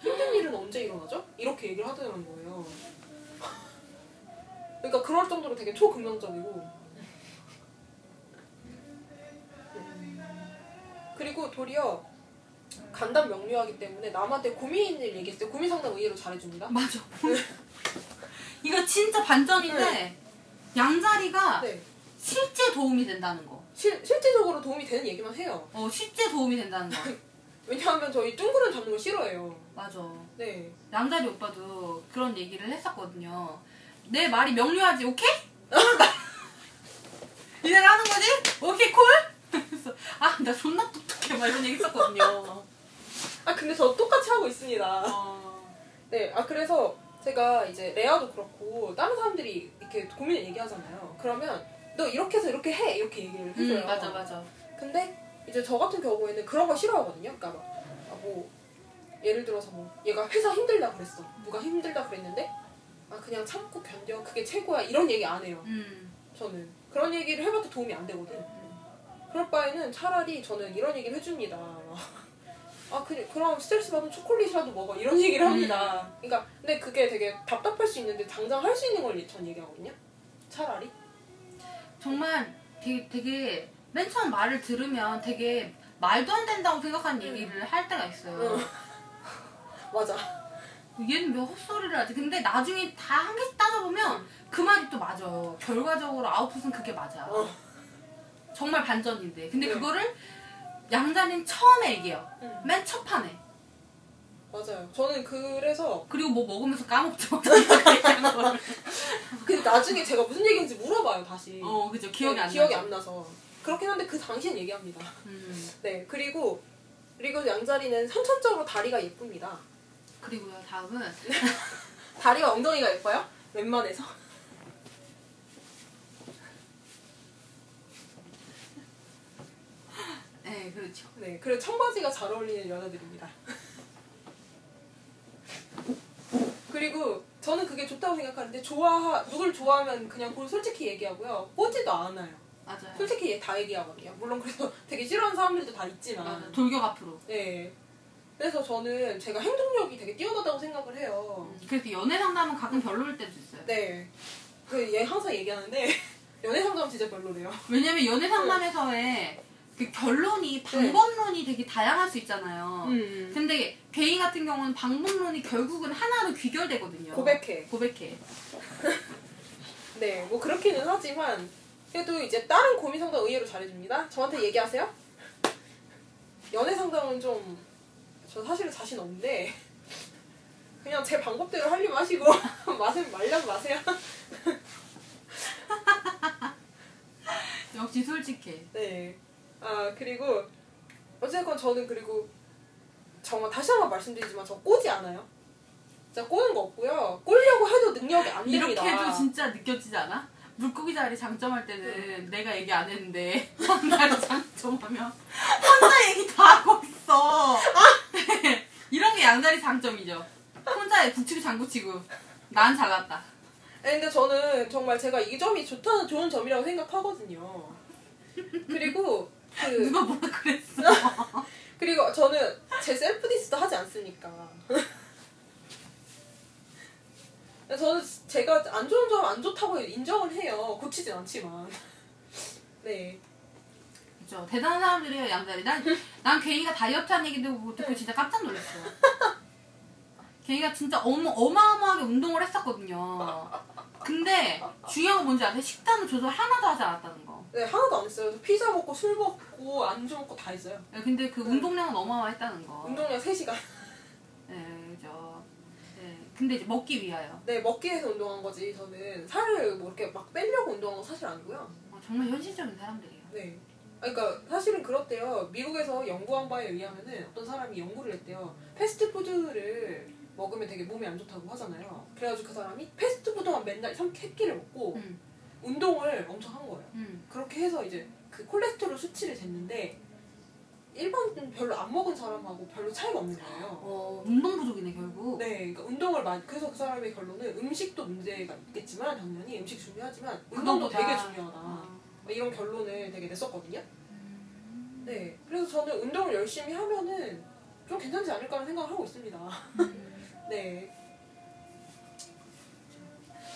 힘든 일은 언제 일어나죠? 이렇게 얘기를 하더라는 거예요 그러니까 그럴 정도로 되게 초긍정적이고 음. 그리고 도리어 간단 명료하기 때문에 남한테 고민 있는 일 얘기했을 때 고민 상담 의외로 잘해줍니다. 맞아. 이거 진짜 반전인데 양자리가 네. 실제 도움이 된다는 거. 실, 실질적으로 도움이 되는 얘기만 해요. 어, 실제 도움이 된다는 거. 왜냐하면 저희 둥그런 잡는 거 싫어해요. 맞아. 네. 양자리 오빠도 그런 얘기를 했었거든요. 내 말이 명료하지, 오케이? 이대로 하는 거지? 오케이, 콜? 그래서 아, 나 존나 똑똑해. 막 이런 얘기 했었거든요. 아 근데 저 똑같이 하고 있습니다. 어, 네. 아 그래서 제가 이제 레아도 그렇고 다른 사람들이 이렇게 고민을 얘기하잖아요. 그러면 너 이렇게 해서 이렇게 해 이렇게 얘기를 해줘요. 음, 맞아, 맞아. 근데 이제 저 같은 경우에는 그런 거 싫어하거든요. 그러니까 막, 아, 뭐 예를 들어서 뭐 얘가 회사 힘들다 그랬어. 누가 힘들다 그랬는데 아 그냥 참고 견뎌 그게 최고야 이런 얘기 안 해요. 음, 저는 그런 얘기를 해봐도 도움이 안 되거든. 그럴 바에는 차라리 저는 이런 얘기를 해줍니다. 아 그, 그럼 스트레스 받으면 초콜릿이라도 먹어 이런 얘기를 합니다. 그러니까 근데 그게 되게 답답할 수 있는데 당장 할 수 있는 걸 전 얘기하거든요. 차라리. 정말 되게, 되게 맨 처음 말을 들으면 되게 말도 안 된다고 생각하는 음. 얘기를 할 때가 있어요. 응. 맞아. 얘는 왜 헛소리를 하지? 근데 나중에 다 한 개씩 따져보면 음. 그 말이 또 맞아요. 결과적으로 아웃풋은 그게 맞아. 어. 정말 반전인데. 근데 네. 그거를 양자는 처음에 얘기해요. 응. 맨첫 판에. 맞아요. 저는 그래서 그리고 뭐 먹으면서 까먹죠. 근데 나중에 제가 무슨 얘기인지 물어봐요 다시. 어, 그죠. 기억이 안 기억이 나죠. 안 나서. 그렇긴 한데 그 당시엔 얘기합니다. 음. 네 그리고 그리고 양자리는 선천적으로 다리가 예쁩니다. 그리고요, 다음은 다리가 엉덩이가 예뻐요? 웬만해서. 네, 그렇죠. 네, 그리고 청바지가 잘 어울리는 여자들입니다. 그리고 저는 그게 좋다고 생각하는데 좋아 누굴 좋아하면 그냥 그걸 솔직히 얘기하고요. 꼬지도 않아요. 맞아요. 솔직히 다 얘기하거든요. 물론 그래서 되게 싫어하는 사람들도 다 있지만. 맞아. 돌격 앞으로. 네. 그래서 저는 제가 행동력이 되게 뛰어나다고 생각을 해요. 그래서 연애 상담은 가끔 별로일 때도 있어요. 네. 그 얘 항상 얘기하는데 연애 상담 진짜 별로래요. 왜냐면 연애 상담에서의 그 결론이 방법론이 되게 다양할 수 있잖아요. 음. 근데 개인 같은 경우는 방법론이 결국은 하나로 귀결되거든요. 고백해. 고백해. 네, 뭐 그렇기는 하지만 그래도 이제 다른 고민 상담 의외로 잘해줍니다. 저한테 얘기하세요. 연애 상담은 좀 저 사실은 자신 없는데 그냥 제 방법대로 하려면 하시고 마세요 말려면 마세요. 역시 솔직해. 네. 아 그리고 어쨌건 저는 그리고 정말 다시 한 번 말씀드리지만 저 꼬지 않아요. 진짜 꼬는 거 없고요. 꼬려고 해도 능력이 안 이렇게 됩니다. 해도 진짜 느껴지지 않아? 물고기 자리 장점할 때는 내가 얘기 안 했는데 혼자 장점하면 혼자 얘기 다 하고 있어. 이런 게 양다리 장점이죠. 혼자 북치고 장구치고 난 잘났다. 아니, 근데 저는 정말 제가 이 점이 좋다는 좋은 점이라고 생각하거든요. 그리고 그 누가 뭐라 그랬어? 그리고 저는 제 셀프 디스도 하지 않습니까? 저는 제가 안 좋은 점 안 좋다고 인정을 해요. 고치진 않지만. 네. 그죠. 대단한 사람들이에요 양다리. 난, 난 괜히가 다이어트 한 얘기 듣고 듣고 진짜 깜짝 놀랐어. 걔가 진짜 어마, 어마어마하게 운동을 했었거든요. 근데 중요한 건 뭔지 아세요? 식단을 조절 하나도 하지 않았다는 거. 네, 하나도 안 했어요. 저 피자 먹고 술 먹고 안주 먹고 다 했어요. 근데 그 운동량은 어마어마했다는 거. 운동량 3시간. 네, 그죠. 네. 근데 이제 먹기 위하여. 네, 먹기 위해서 운동한 거지. 저는 살을 뭐 이렇게 막 빼려고 운동한 건 사실 아니고요. 어, 정말 현실적인 사람들이에요. 네. 아, 그러니까 사실은 그렇대요. 미국에서 연구한 바에 의하면은 어떤 사람이 연구를 했대요. 패스트푸드를 먹으면 되게 몸에 안 좋다고 하잖아요. 그래가지고 그 사람이 패스트푸드만 맨날 3끼를 먹고 음, 운동을 엄청 한 거예요. 음. 그렇게 해서 이제 그 콜레스테롤 수치를 쟀는데 일반 별로 안 먹은 사람하고 별로 차이가 없는 거예요. 어, 운동 부족이네, 결국. 네, 그러니까 운동을 많이 그래서 그 사람의 결론은 음식도 문제가 있겠지만 당연히 음식 중요하지만 운동도 되게 중요하다. 아. 뭐 이런 결론을 되게 냈었거든요. 음. 네, 그래서 저는 운동을 열심히 하면은 좀 괜찮지 않을까라는 생각을 하고 있습니다. 음. 네,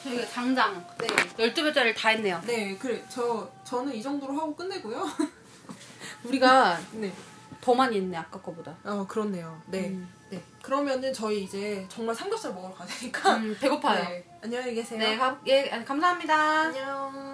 저희가 장장 네, 12배짜리를 다 했네요. 네, 그래, 저 저는 이 정도로 하고 끝내고요. 우리가 네, 더 많이 했네, 아까 거보다. 어 그렇네요. 네, 음. 네. 그러면은 저희 이제 정말 삼겹살 먹으러 가야 되니까. 음, 배고파요. 네, 안녕히 계세요. 네, 가, 예, 감사합니다. 안녕.